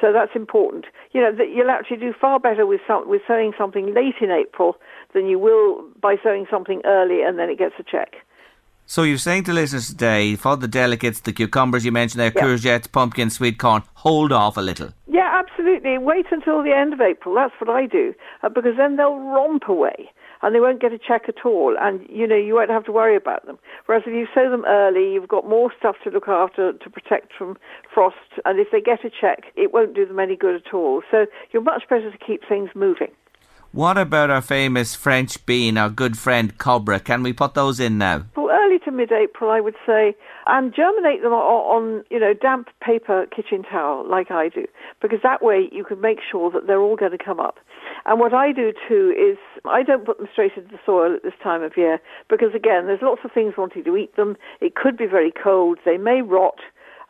So that's important. You know, that you'll actually do far better with some, with sowing something late in April than you will by sowing something early and then it gets a check. So you're saying to listeners today, for the delicates, the cucumbers you mentioned there, Yeah. courgettes, pumpkin, sweet corn, hold off a little. Yeah, absolutely. Wait until the end of April. That's what I do uh, because then they'll romp away and they won't get a check at all. And you know you won't have to worry about them. Whereas if you sow them early, you've got more stuff to look after to protect from frost. And if they get a check, it won't do them any good at all. So you're much better to keep things moving. What about our famous French bean, our good friend Cobra? Can we put those in now? Well, early to mid-April, I would say, and germinate them on, on, you know, damp paper kitchen towel, like I do, because that way you can make sure that they're all going to come up. And what I do too is I don't put them straight into the soil at this time of year, because again, there's lots of things wanting to eat them. It could be very cold. They may rot.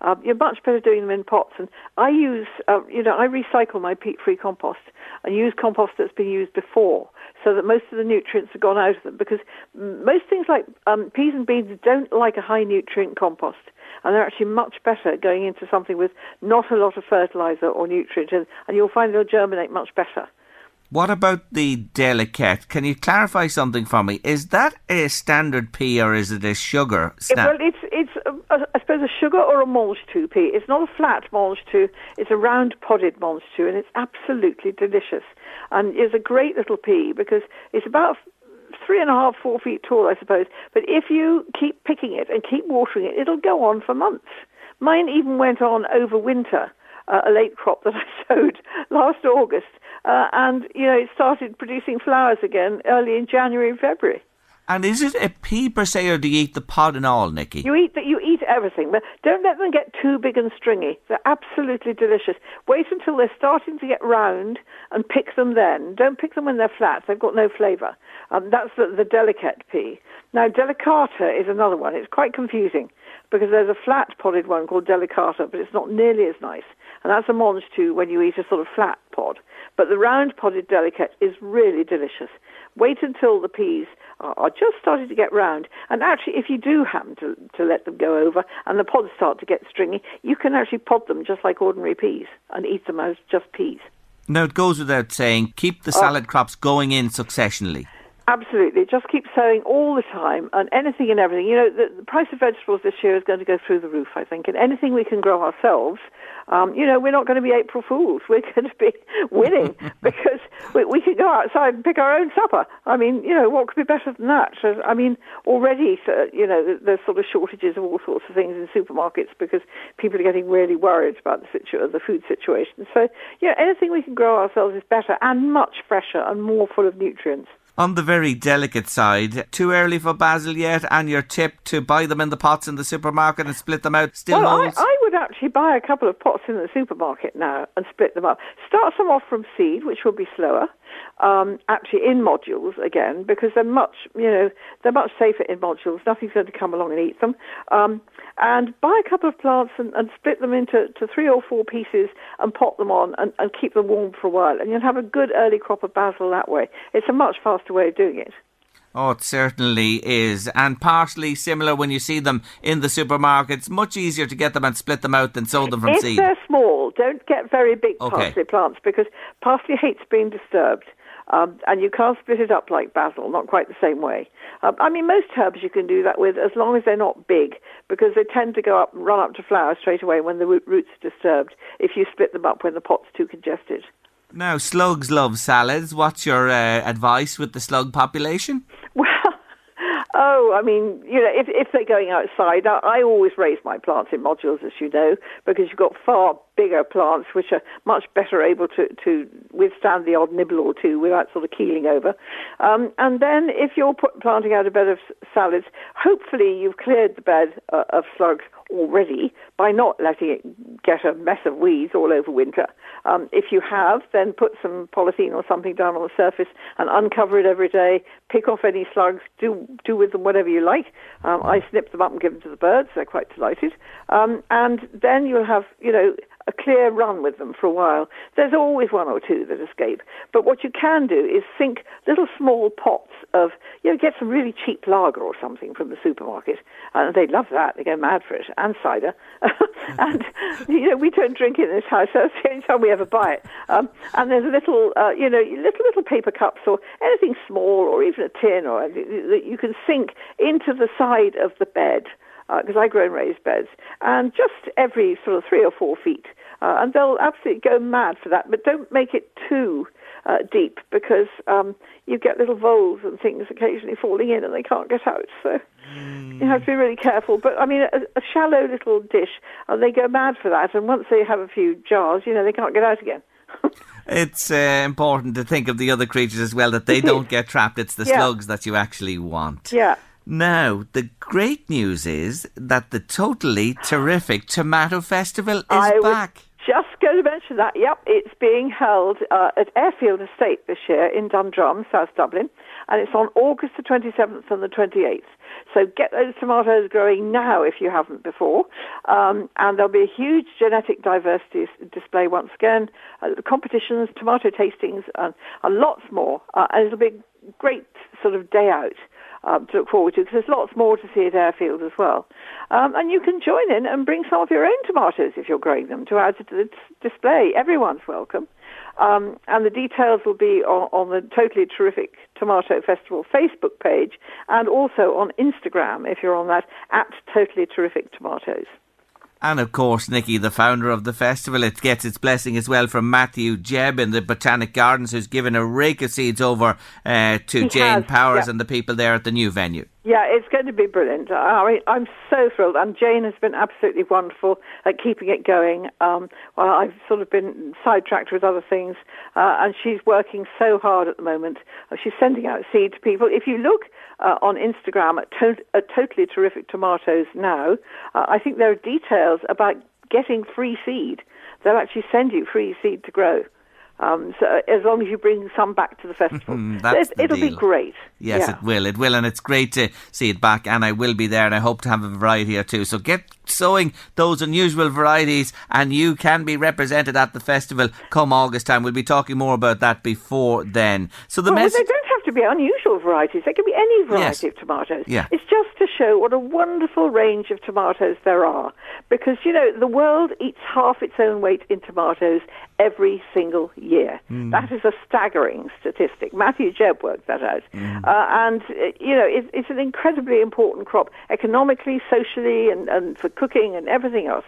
Uh, you're much better doing them in pots. And I use, uh, you know, I recycle my peat-free compost and use compost that's been used before so that most of the nutrients have gone out of them because most things like um, peas and beans don't like a high nutrient compost and they're actually much better going into something with not a lot of fertilizer or nutrient and, and you'll find they'll germinate much better. What about the Delikett? Can you clarify something for me? Is that a standard pea or is it a sugar snap? well, it's it's a, a, I suppose a sugar or a mange two pea. It's not a flat mange two. It's a round podded mange two, and it's absolutely delicious. And it's a great little pea because it's about three and a half, four feet tall, I suppose. But if you keep picking it and keep watering it, it'll go on for months. Mine even went on over winter, uh, a late crop that I sowed last August, uh, and you know it started producing flowers again early in January and February. and is it a pea per se or do you eat the pod and all, Nicky? You eat that. You eat everything, but don't let them get too big and stringy. They're absolutely delicious. Wait until they're starting to get round and pick them. Then don't pick them when they're flat. They've got no flavour. Um, that's the, the Delikett pea. Now Delikata is another one. It's quite confusing because there's a flat podded one called Delikata, but it's not nearly as nice. And that's a mange too when you eat a sort of flat pod. But the round podded Delikett is really delicious. Wait until the peas are, are just starting to get round. And actually, if you do happen to, to let them go over and the pods start to get stringy, you can actually pod them just like ordinary peas and eat them as just peas. Now it goes without saying, keep the Oh. salad crops going in successionally. Absolutely. Just keep sowing all the time and anything and everything. You know, the, the price of vegetables this year is going to go through the roof, I think. And anything we can grow ourselves, um, you know, we're not going to be April Fools. We're going to be winning because we, we can go outside and pick our own supper. I mean, you know, what could be better than that? So, I mean, already, so, you know, there's sort of shortages of all sorts of things in supermarkets because people are getting really worried about the, situ- the food situation. So, you know, anything we can grow ourselves is better and much fresher and more full of nutrients. On the very delicate side, too early for basil yet, and your tip to buy them in the pots in the supermarket and split them out still well, I. I would actually buy a couple of pots in the supermarket now and split them up. Start some off from seed, which will be slower. Um, actually, in modules again, because they're much, you know, they're much safer in modules. Nothing's going to come along and eat them. Um, and buy a couple of plants and, and split them into to three or four pieces and pot them on and, and keep them warm for a while. And you'll have a good early crop of basil that way. It's a much faster way of doing it. Oh, it certainly is. And parsley, similar when you see them in the supermarkets. Much easier to get them and split them out than sow them from if seed. they're small, don't get very big Okay. parsley plants because parsley hates being disturbed. Um, and you can't split it up like basil, not quite the same way. Um, I mean, most herbs you can do that with as long as they're not big, because they tend to go up, run up to flower straight away when the root, roots are disturbed. If you split them up when the pot's too congested. Now, slugs love salads. What's your uh, advice with the slug population? Well, oh, I mean, you know, if if they're going outside, I, I always raise my plants in modules, as you know, because you've got far bigger plants which are much better able to to withstand the odd nibble or two without sort of keeling over. Um, and then, if you're put, planting out a bed of salads, hopefully you've cleared the bed uh, of slugs already by not letting it get a mess of weeds all over winter. Um, if you have, then put some polythene or something down on the surface and uncover it every day. Pick off any slugs. Do do with them whatever you like. Um, I snip them up and give them to the birds. They're quite delighted. Um, and then you'll have, you know, a clear run with them for a while. There's always one or two that escape. But what you can do is sink little small pots of, you know, get some really cheap lager or something from the supermarket. And they love that. They go mad for it. And cider. and, you know, we don't drink in this house. That's the only time we ever buy it. Um, and there's a little, uh, you know, little, little paper cups or anything small or even a tin or that you can sink into the side of the bed because I grow in raised beds, and just every sort of three or four feet. Uh, and they'll absolutely go mad for that, but don't make it too uh, deep because um, you get little voles and things occasionally falling in and they can't get out. So you have to be really careful. But I mean, a, a shallow little dish, and they go mad for that. And once they have a few jars, you know, they can't get out again. It's uh, important to think of the other creatures as well, that they don't get trapped. It's the Yeah. slugs that you actually want. Yeah. Now, the great news is that the totally terrific Tomato Festival is I was back. just going to mention that. Yep, it's being held uh, at Airfield Estate this year in Dundrum, South Dublin, and it's on August the 27th and the 28th. So get those tomatoes growing now if you haven't before. Um, and there'll be a huge genetic diversity display once again, uh, competitions, tomato tastings, and, and lots more. Uh, and it'll be a great sort of day out um, to look forward to because there's lots more to see at Airfield as well. Um, and you can join in and bring some of your own tomatoes if you're growing them to add to the display. Everyone's welcome. Um, and the details will be on, on the Totally Terrific Tomato Festival Facebook page and also on Instagram if you're on that at Totally Terrific Tomatoes. And of course, Nicky, the founder of the festival, it gets its blessing as well from Matthew Jebb in the Botanic Gardens, who's given a rake of seeds over uh, to He Jane has, Powers yeah. and the people there at the new venue. Yeah, it's going to be brilliant. I mean, I'm so thrilled, and Jane has been absolutely wonderful at keeping it going. Um, well, I've sort of been sidetracked with other things, uh, and she's working so hard at the moment. Uh, she's sending out seed to people. If you look uh, on Instagram at, to- at Totally Terrific Tomatoes now, uh, I think there are details about getting free seed. They'll actually send you free seed to grow. Um, so as long as you bring some back to the festival, That's it, it'll be great. Yes, Yeah. it will. It will, and it's great to see it back. And I will be there, and I hope to have a variety or two. So get sowing those unusual varieties, and you can be represented at the festival come August time. We'll be talking more about that before then. So the well, message. They don't have to be unusual varieties. They can be any variety Yes. of tomatoes. Yeah. It's just to show what a wonderful range of tomatoes there are. because, you know, the world eats half its own weight in tomatoes every single year. Mm. That is a staggering statistic. Matthew Jebb worked that out. Uh, and, uh, you know, it, it's an incredibly important crop economically, socially, and, and for cooking and everything else.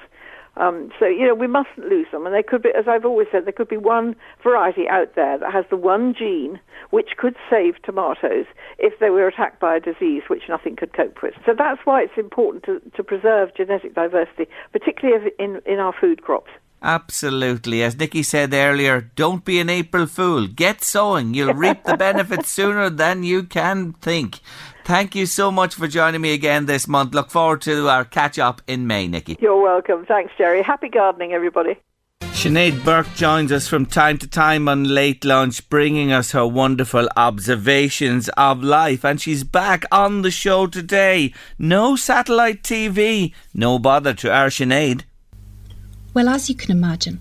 Um, so, you know, we mustn't lose them. And there could be, as I've always said, there could be one variety out there that has the one gene which could save tomatoes if they were attacked by a disease which nothing could cope with. So that's why it's important to, to preserve genetic diversity, particularly in, in our food crops. Absolutely. As Nikki said earlier, don't be an April fool. Get sowing. You'll reap the benefits sooner than you can think. Thank you so much for joining me again this month. Look forward to our catch up in May, Nikki. You're welcome. Thanks, Jerry. Happy gardening, everybody. Sinead Burke joins us from time to time on Late Lunch, bringing us her wonderful observations of life. And she's back on the show today. No satellite TV. No bother to our Sinead. Well, as you can imagine,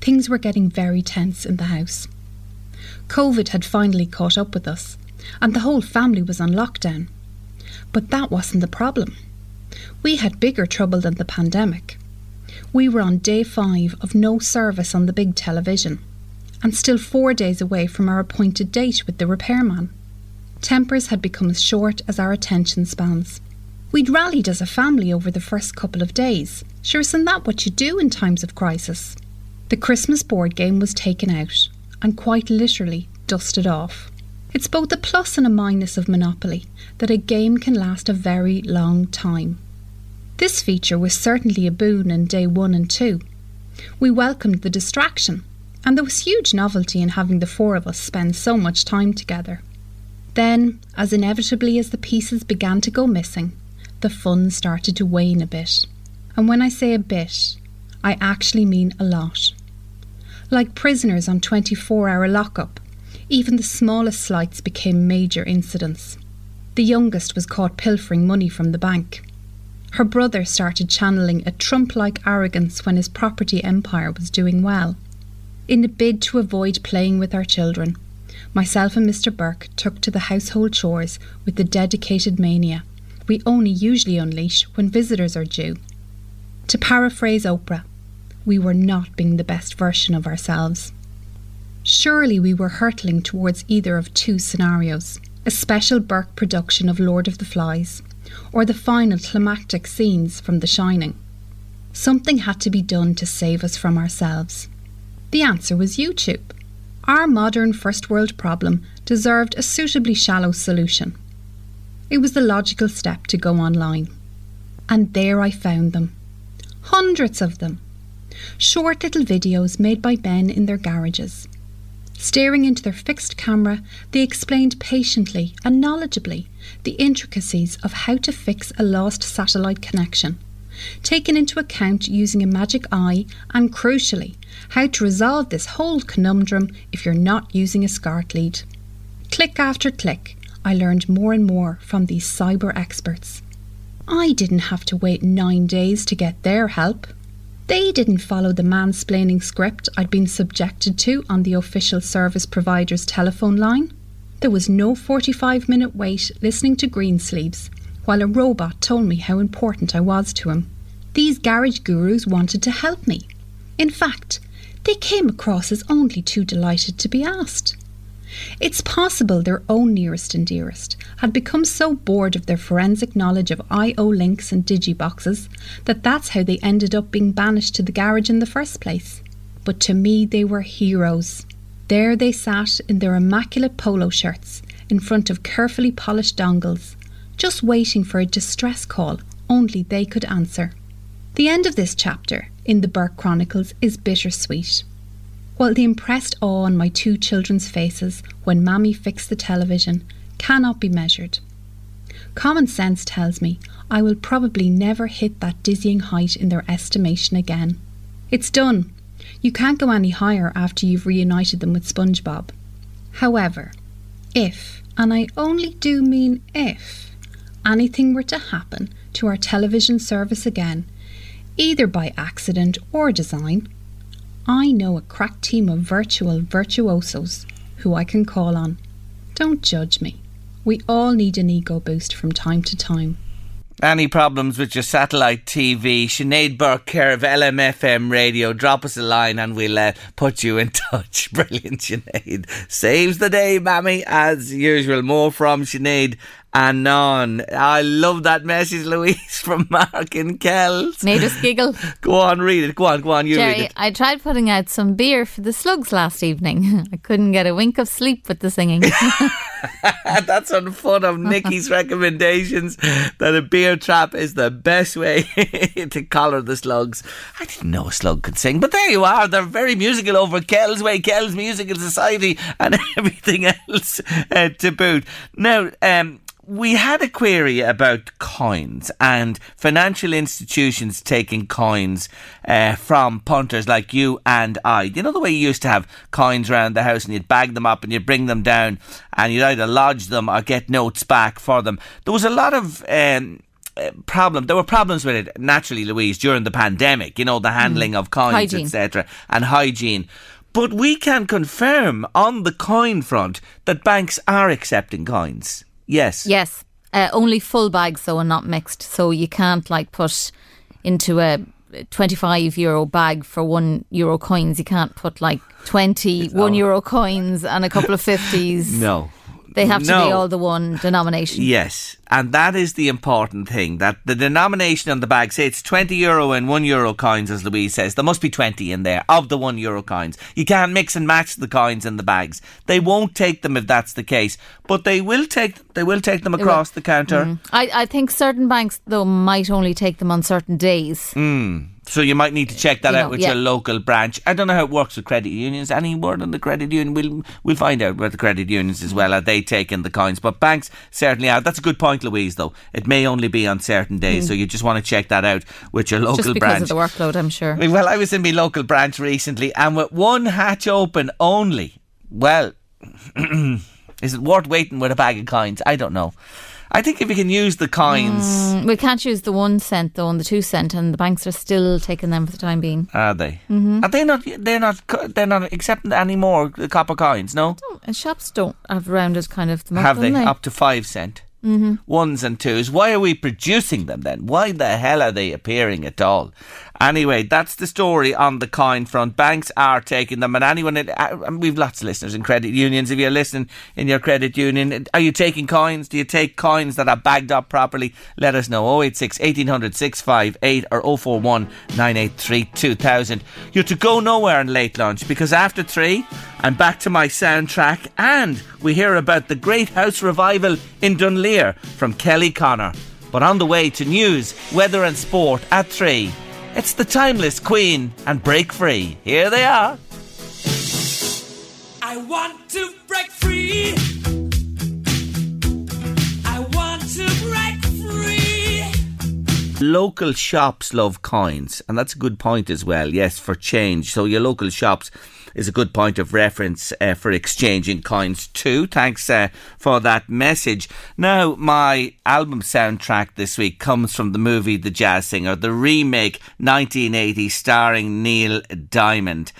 things were getting very tense in the house. COVID had finally caught up with us, and the whole family was on lockdown. But that wasn't the problem. We had bigger trouble than the pandemic. We were on day five of no service on the big television, and still four days away from our appointed date with the repairman. Tempers had become as short as our attention spans. We'd rallied as a family over the first couple of days. Sure, isn't that what you do in times of crisis? The Christmas board game was taken out and quite literally dusted off. It's both a plus and a minus of Monopoly that a game can last a very long time. This feature was certainly a boon in day one and two. We welcomed the distraction, and there was huge novelty in having the four of us spend so much time together. Then, as inevitably as the pieces began to go missing, the fun started to wane a bit. And when I say a bit, I actually mean a lot. Like prisoners on 24 hour lockup, even the smallest slights became major incidents. The youngest was caught pilfering money from the bank. Her brother started channeling a Trump like arrogance when his property empire was doing well. In a bid to avoid playing with our children, myself and Mr. Burke took to the household chores with the dedicated mania we only usually unleash when visitors are due. To paraphrase Oprah, we were not being the best version of ourselves. Surely we were hurtling towards either of two scenarios a special Burke production of Lord of the Flies, or the final climactic scenes from The Shining. Something had to be done to save us from ourselves. The answer was YouTube. Our modern first world problem deserved a suitably shallow solution. It was the logical step to go online. And there I found them. Hundreds of them. Short little videos made by men in their garages. Staring into their fixed camera, they explained patiently and knowledgeably the intricacies of how to fix a lost satellite connection, taking into account using a magic eye and, crucially, how to resolve this whole conundrum if you're not using a SCART lead. Click after click, I learned more and more from these cyber experts. I didn't have to wait nine days to get their help. They didn't follow the mansplaining script I'd been subjected to on the official service provider's telephone line. There was no 45 minute wait listening to Greensleeves while a robot told me how important I was to him. These garage gurus wanted to help me. In fact, they came across as only too delighted to be asked. It's possible their own nearest and dearest had become so bored of their forensic knowledge of I.O. links and digiboxes that that's how they ended up being banished to the garage in the first place. But to me, they were heroes. There they sat in their immaculate polo shirts in front of carefully polished dongles, just waiting for a distress call only they could answer. The end of this chapter in the Burke Chronicles is bittersweet. While the impressed awe on my two children's faces when Mammy fixed the television cannot be measured. Common sense tells me I will probably never hit that dizzying height in their estimation again. It's done. You can't go any higher after you've reunited them with SpongeBob. However, if, and I only do mean if, anything were to happen to our television service again, either by accident or design, I know a crack team of virtual virtuosos who I can call on. Don't judge me. We all need an ego boost from time to time. Any problems with your satellite TV? Sinead Burke, care of LMFM Radio. Drop us a line and we'll uh, put you in touch. Brilliant, Sinead. Saves the day, mammy, as usual. More from Sinead and on. I love that message, Louise, from Mark and Kells. Made us giggle. Go on, read it. Go on, go on, you read Jerry, it. I tried putting out some beer for the slugs last evening. I couldn't get a wink of sleep with the singing. That's on fun of Nikki's recommendations that a beer trap is the best way to collar the slugs. I didn't know a slug could sing, but there you are. They're very musical over Kells Way, Kells Musical Society, and everything else uh, to boot. Now, um, we had a query about coins and financial institutions taking coins uh, from punters like you and I. You know the way you used to have coins around the house and you'd bag them up and you'd bring them down and you'd either lodge them or get notes back for them. There was a lot of. Um, uh, problem. There were problems with it naturally, Louise, during the pandemic. You know the handling of coins, etc., and hygiene. But we can confirm on the coin front that banks are accepting coins. Yes. yes, uh, only full bags though and not mixed. So you can't like put into a 25 euro bag for one euro coins. You can't put like 20 one euro coins and a couple of 50s. No. They have to No. be all the one denomination. Yes, and that is the important thing that the denomination on the bag, say it's 20 euro and 1 euro coins, as Louise says, there must be 20 in there of the 1 euro coins. You can't mix and match the coins in the bags. They won't take them if that's the case, but they will take they will take them across the counter. Mm. I, I think certain banks though might only take them on certain days. Mm. So you might need to check that You out know, with yeah. your local branch. I don't know how it works with credit unions. Any word on the credit union? We'll we'll find out about the credit unions as well. Are they taking the coins? But banks certainly are. That's a good point, Louise. Though it may only be on certain days, Mm. so you just want to check that out with your local Just because branch. of the workload, I'm sure. Well, I was in my local branch recently, and with one hatch open only. Well, is it worth waiting with a bag of coins? I don't know. I think if we can use the coins, Mm, we can't use the one cent though and the two cent, and the banks are still taking them for the time being. are they? Mhm. Are they not? They're not. They're not accepting any more copper coins. No, And shops don't have rounded kind of them up, have they don't up to five cent? Mhm. Ones and twos. Why are we producing them then? Why the hell are they appearing at all? Anyway, that's the story on the coin front. Banks are taking them, and anyone, uh, we've lots of listeners in credit unions. If you're listening in your credit union, are you taking coins? Do you take coins that are bagged up properly? Let us know. 086 1800 658 or 041 983 2000. You're to go nowhere in late lunch because after three, I'm back to my soundtrack and we hear about the Great House Revival in Dunleer from Kelly Connor. But on the way to news, weather and sport at three, it's the timeless Queen and Break Free. Here they are. I want to break free. I want to break free. Local shops love coins, and that's a good point as well. Yes, for change. So your local shops is a good point of reference uh, for exchanging coins too. Thanks uh, for that message. Now, my album soundtrack this week comes from the movie The Jazz Singer, the remake 1980 starring Neil Diamond.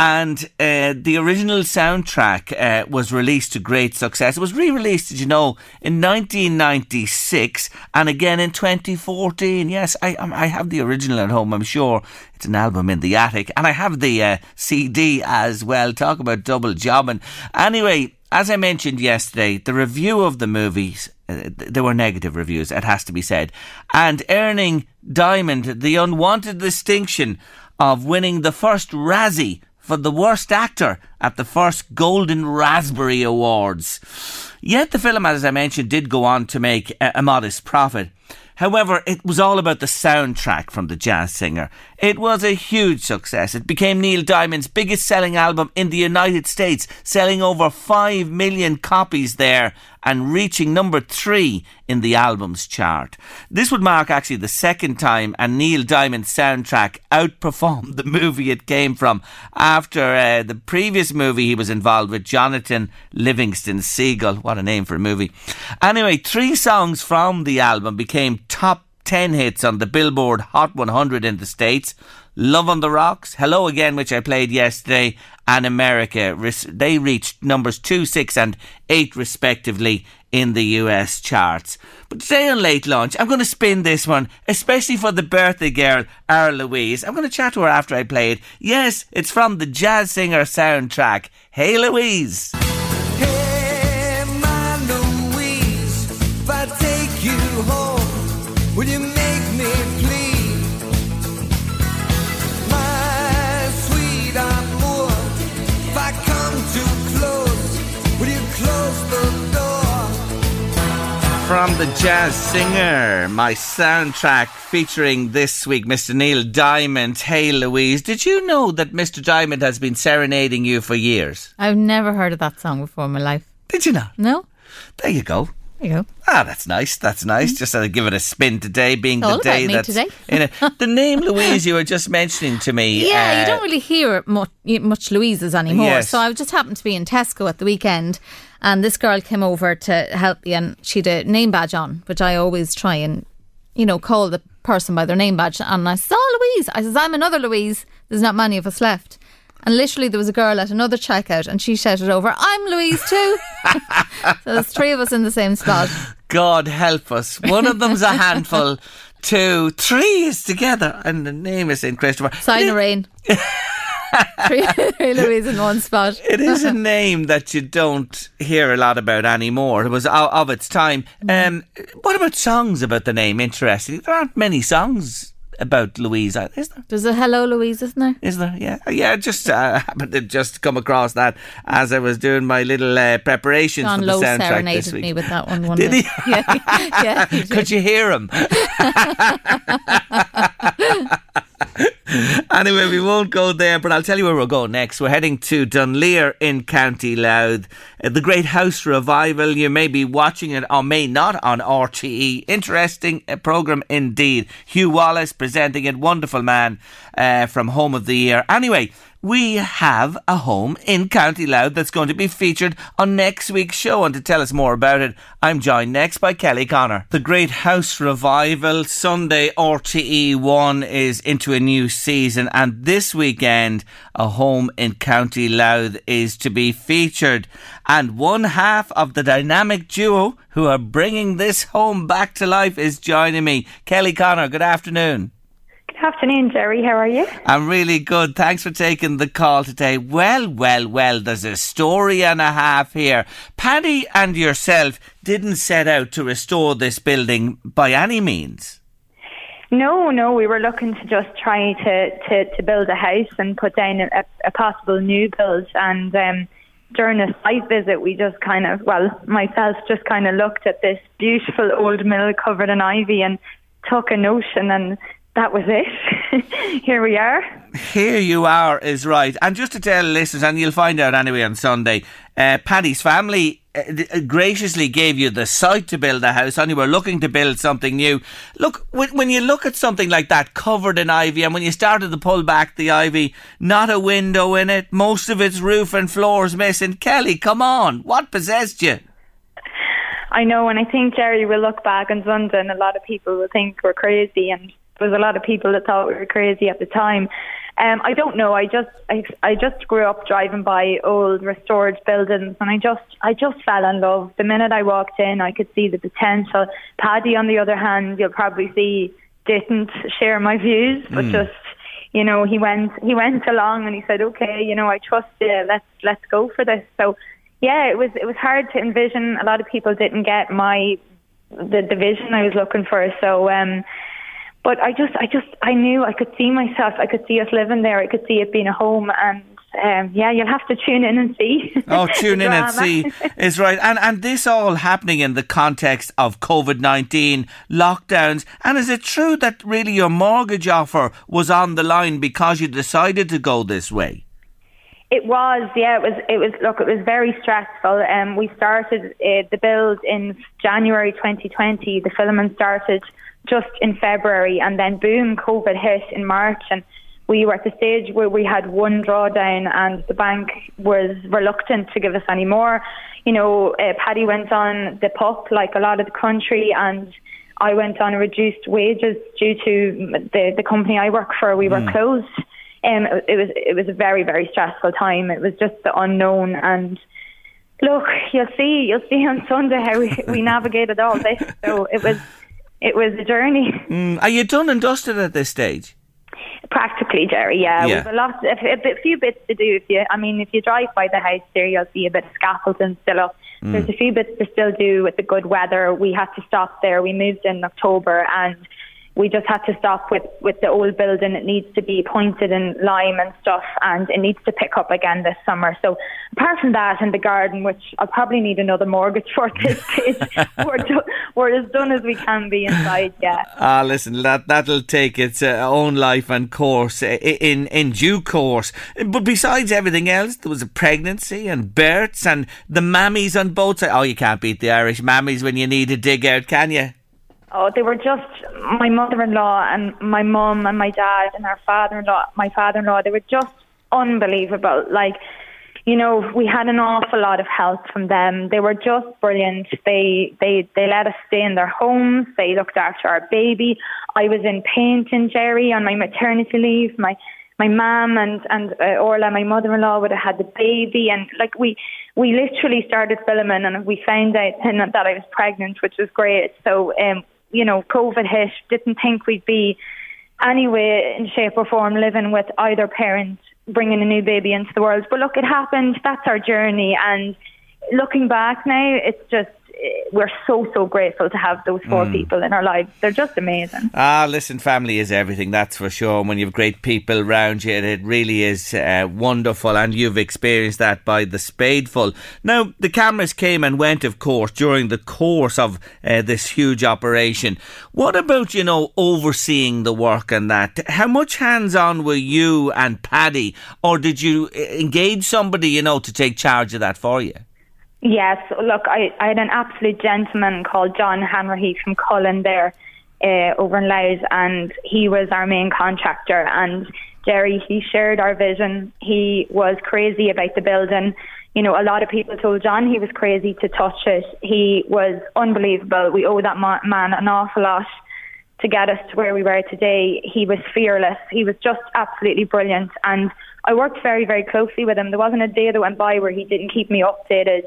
And uh, the original soundtrack uh, was released to great success. It was re released, did you know, in 1996 and again in 2014. Yes, I, I have the original at home, I'm sure. It's an album in the attic. And I have the uh, CD as well. Talk about double jobbing. Anyway, as I mentioned yesterday, the review of the movies, uh, there were negative reviews, it has to be said. And earning Diamond the unwanted distinction of winning the first Razzie for the worst actor at the first Golden Raspberry Awards. Yet the film, as I mentioned, did go on to make a, modest profit. However, it was all about the soundtrack from the jazz singer. It was a huge success. It became Neil Diamond's biggest selling album in the United States, selling over 5 million copies there and reaching number three in the albums chart. This would mark actually the second time a Neil Diamond soundtrack outperformed the movie it came from after uh, the previous movie he was involved with, Jonathan Livingston Seagull. What a name for a movie. Anyway, three songs from the album became top 10 hits on the Billboard Hot 100 in the States. Love on the Rocks, Hello Again, which I played yesterday, and America. They reached numbers 2, 6, and 8 respectively in the US charts. But today on Late Lunch, I'm going to spin this one, especially for the birthday girl, our Louise. I'm going to chat to her after I play it. Yes, it's from the Jazz Singer soundtrack. Hey Louise! From the Jazz Singer, my soundtrack featuring this week Mr. Neil Diamond. Hey Louise, did you know that Mr. Diamond has been serenading you for years? I've never heard of that song before in my life. Did you not? No? There you go. There you go. Ah, that's nice. That's nice. Just to give it a spin today, being It's the day me today. in it. The name Louise you were just mentioning to me. Yeah, uh, you don't really hear much, much Louises anymore. Yes. So I just happened to be in Tesco at the weekend, and this girl came over to help me, and she had a name badge on, which I always try and, you know, call the person by their name badge. And I said, "Oh, Louise." I says, "I'm another Louise. There's not many of us left." And literally, there was a girl at another checkout, and she shouted over, "I'm Louise too." so there's three of us in the same spot. God help us. One of them's a handful. Two, three is together, and the name is in Christopher. Sign of rain. three, Louise in one spot. It is a name that you don't hear a lot about anymore. It was o- of its time. Um, what about songs about the name? Interesting. There aren't many songs about Louise, is there? There's a hello Louise, isn't there? Is there? Yeah, yeah. Just uh, happened to just come across that as I was doing my little uh, preparations John for the Lowe soundtrack this serenaded week. me with that one. one Did day. he? Yeah, yeah. he did. Could you hear him? anyway, we won't go there, but I'll tell you where we'll go next. We're heading to Dunleer in County Louth. Uh, the Great House Revival. You may be watching it or may not on RTE. Interesting uh, programme indeed. Hugh Wallace presenting it. Wonderful man uh, from Home of the Year. Anyway, we have a home in County Louth that's going to be featured on next week's show. And to tell us more about it, I'm joined next by Kelly Connor. The Great House Revival, Sunday RTE1 is into a new season. And this weekend, a home in County Louth is to be featured. And one half of the dynamic duo who are bringing this home back to life is joining me. Kelly Connor, good afternoon. Good afternoon, Jerry. How are you? I'm really good. Thanks for taking the call today. Well, well, well, there's a story and a half here. Paddy and yourself didn't set out to restore this building by any means. No, no, we were looking to just try to, to, to build a house and put down a, a possible new build. And um, during a site visit, we just kind of, well, myself just kind of looked at this beautiful old mill covered in ivy and took a notion, and that was it. Here we are. Here you are is right. And just to tell listeners, and you'll find out anyway on Sunday, uh, Paddy's family uh, graciously gave you the site to build a house and you were looking to build something new. Look, when, when you look at something like that covered in ivy and when you started to pull back the ivy, not a window in it, most of its roof and floors missing. Kelly, come on. What possessed you? I know, and I think Jerry will look back on Sunday, and a lot of people will think we're crazy, and there was a lot of people that thought we were crazy at the time. Um, I don't know. I just, I, I just grew up driving by old restored buildings, and I just, I just fell in love. The minute I walked in, I could see the potential. Paddy, on the other hand, you'll probably see, didn't share my views, but Mm. just you know, he went he went along and he said, "Okay, you know, I trust you. Let's let's go for this." So, yeah, it was it was hard to envision. A lot of people didn't get my the, the vision I was looking for. So, um, but I just I just I knew I could see myself. I could see us living there. I could see it being a home. And um, yeah, you'll have to tune in and see. Oh, tune in and see is right, and and this all happening in the context of COVID nineteen lockdowns. And is it true that really your mortgage offer was on the line because you decided to go this way? It was, yeah. It was. It was. Look, it was very stressful. Um, we started uh, the build in January 2020. The filming started just in February, and then boom, COVID hit in March, and we were at the stage where we had one drawdown, and the bank was reluctant to give us any more. You know, uh, Paddy went on the PUP like a lot of the country, and I went on reduced wages due to the the company I work for. We were Mm. closed. Um, it was it was a very very stressful time. It was just the unknown, and Look, you'll see. You'll see on Sunday how we, we navigated all this. So it was it was a journey. Mm, are you done and dusted at this stage? Practically, Jerry. Yeah, Yeah. we've a lot, a, a, few bits to do. If you, I mean, if you drive by the house there, you'll see a bit of scaffolding still up. Mm. There's a few bits to still do with the good weather. We had to stop there. We moved in October, and we just had to stop with with the old building. It needs to be pointed in lime and stuff, and it needs to pick up again this summer. So apart from that, and the garden, which I'll probably need another mortgage for this stage, we're, do- we're as done as we can be inside. Yeah. Ah, listen, that that'll take its uh, own life and course uh, in in due course. But besides everything else, there was a pregnancy and births and the mammies on both sides. Oh, you can't beat the Irish mammies when you need a dig out, can you? Oh, they were just my mother-in-law and my mum and my dad and our father-in-law, my father-in-law. They were just unbelievable. Like, you know, we had an awful lot of help from them. They were just brilliant. They they they let us stay in their homes. They looked after our baby. I was in painting, Jerry, on my maternity leave. My my mum and and uh, Orla, my mother-in-law, would have had the baby, and like we we literally started filming, and we found out that I was pregnant, which was great. So, um, you know, COVID hit. Didn't think we'd be anyway in shape or form living with either parent bringing a new baby into the world. But look, it happened. That's our journey, and looking back now, it's just we're so so grateful to have those four Mm. people in our lives. They're just amazing. Ah, listen, family is everything, that's for sure. And when you have great people around you, it really is uh, wonderful, and you've experienced that by the spadeful. Now, the cameras came and went, of course, during the course of uh, this huge operation. What about, you know, overseeing the work and that? How much hands on were you and Paddy, or did you uh, engage somebody, you know, to take charge of that for you? Yes, look, I, I had an absolute gentleman called John Hanrahy from Cullen there uh, over in Louth, and he was our main contractor. And Jerry, he shared our vision. He was crazy about the building. You know, a lot of people told John he was crazy to touch it. He was unbelievable. We owe that ma- man an awful lot to get us to where we were today. He was fearless. He was just absolutely brilliant. And I worked very, very closely with him. There wasn't a day that went by where he didn't keep me updated.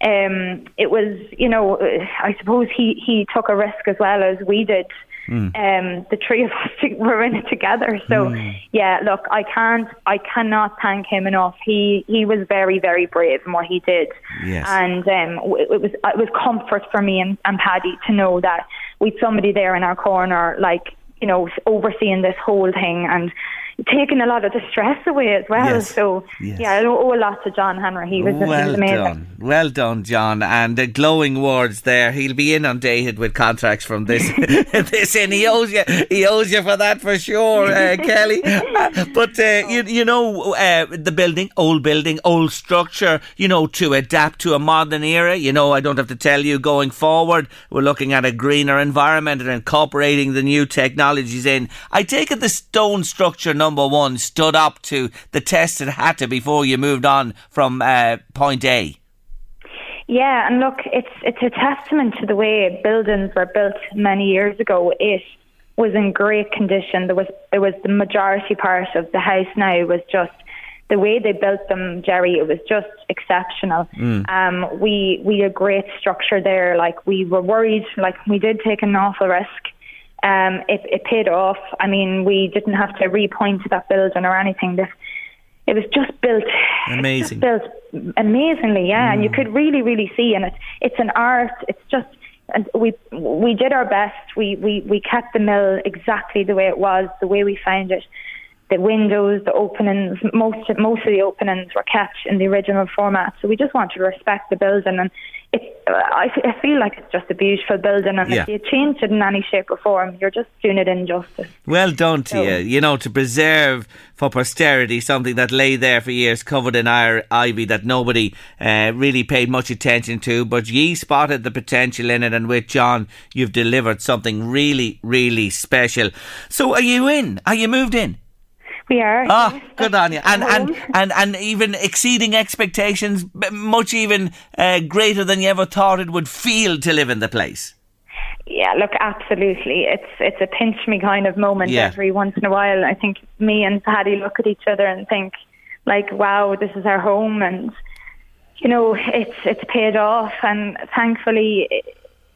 Um, it was, you know, uh, I suppose he, he took a risk as well as we did. Mm. Um, the three of us were in it together. So yeah, look, I can't, I cannot thank him enough. He he was very, very brave in what he did. Yes. And um, w- it was it was comfort for me and, and Paddy to know that we'd somebody there in our corner, like you know, overseeing this whole thing and taking a lot of the stress away as well. Yes. So Yes. yeah, I owe a lot to John Henry. He was, well amazing. done, well done, John, and the glowing words there. He'll be inundated with contracts from this. this in he owes you, he owes you for that for sure, uh, Kelly. Uh, but uh, you, you know, uh, the building, old building, old structure. You know, to adapt to a modern era. You know, I don't have to tell you. Going forward, we're looking at a greener environment and incorporating the new technologies in. I take it the stone structure number one stood up to the test it had to before you moved on from uh, point A. Yeah, and look, it's it's a testament to the way buildings were built many years ago. It was in great condition. There was there was the majority part of the house now was just the way they built them, Jerry. It was just exceptional. Mm. Um, we we had a great structure there. Like we were worried. Like we did take an awful risk. Um, it, it paid off. I mean, we didn't have to repoint that building or anything. This it was just built Amazing. built amazingly, yeah. And you could really, really see, and it's it's an art. It's just, and we we did our best. We we we kept the mill exactly the way it was, the way we found it. The windows, the openings, most most of the openings were kept in the original format. So we just wanted to respect the building, and it. I, I feel like it's just a beautiful building, and Yeah. if you change it in any shape or form, you're just doing it injustice. Well done to So- you. You know, to preserve for posterity something that lay there for years covered in ivy that nobody uh, really paid much attention to, but ye spotted the potential in it, and with John, you've delivered something really, really special. So, are you in? Are you moved in? We are. Ah, good on you. And and, and and even exceeding expectations, much even uh, greater than you ever thought it would feel to live in the place. Yeah, look, absolutely. It's it's a pinch me kind of moment Yeah. every once in a while. I think me and Paddy look at each other and think, like, wow, this is our home, and you know, it's it's paid off, and thankfully,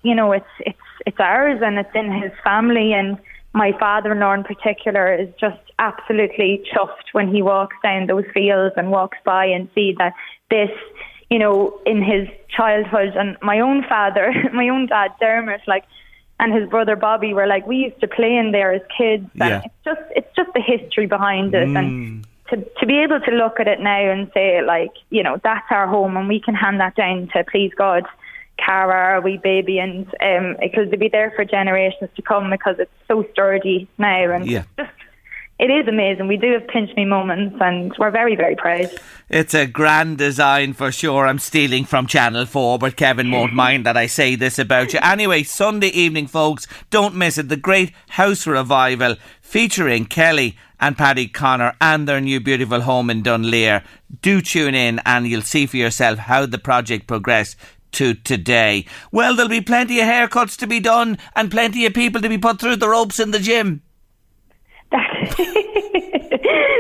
you know, it's it's it's ours, and it's in his family, and my father-in-law in particular is just absolutely chuffed when he walks down those fields and walks by and see that this, you know, in his childhood, and my own father, my own dad Dermot, like. And his brother Bobby were like, we used to play in there as kids, and Yeah. it's just it's just the history behind it, and mm. to to be able to look at it now and say like you know that's our home and we can hand that down to please God Cara our wee baby and um it'll be there for generations to come because it's so sturdy now and Yeah. it is amazing we do have pinch me moments and we're very very proud It's a grand design for sure. I'm stealing from Channel 4, but Kevin won't mind that I say this about you. Anyway, Sunday evening, folks, don't miss it. The Great House Revival featuring Kelly and Paddy Connor and their new beautiful home in Dunleer. Do tune in and you'll see for yourself how the project progressed to today. Well, there'll be plenty of haircuts to be done and plenty of people to be put through the ropes in the gym.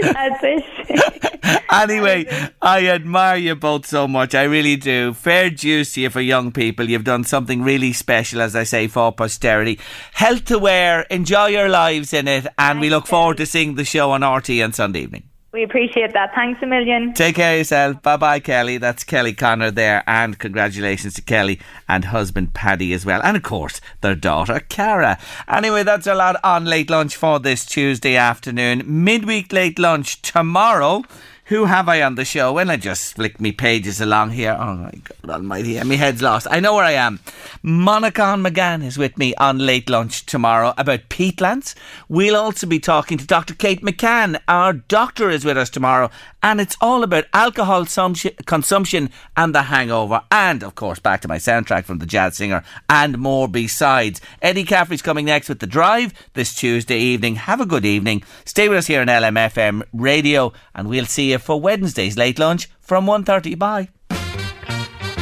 that's it anyway, I admire you both so much. I really do. Fair to you for young people. You've done something really special, as I say, for posterity. Health to wear. Enjoy your lives in it. And we look forward to seeing the show on RT on Sunday evening. We appreciate that thanks a million Take care of yourself. Bye bye, Kelly. That's Kelly Connor there. And congratulations to Kelly and husband Paddy as well. And of course, their daughter Cara. Anyway, that's a lot on late lunch for this Tuesday afternoon. Midweek late lunch tomorrow. Who have I on the show? When I just flick me pages along here. Oh my God almighty. My head's lost. I know where I am. Monica McGann is with me on late lunch tomorrow about peatlands. We'll also be talking to Dr. Kate McCann. Our doctor is with us tomorrow. And it's all about alcohol consumption and the hangover. And, of course, back to my soundtrack from the jazz singer and more besides. Eddie Caffrey's coming next with The Drive this Tuesday evening. Have a good evening. Stay with us here on LMFM Radio and we'll see you for Wednesday's late lunch from 1.30. Bye.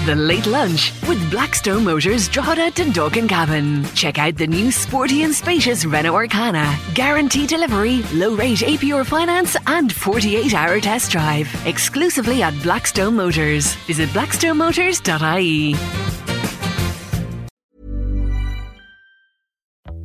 The Late Lunch with Blackstone Motors Drogheda to Cavan. Check out the new sporty and spacious Renault Arkana. Guarantee delivery, low rate APR finance, and 48 hour test drive. Exclusively at Blackstone Motors. Visit blackstonemotors.ie.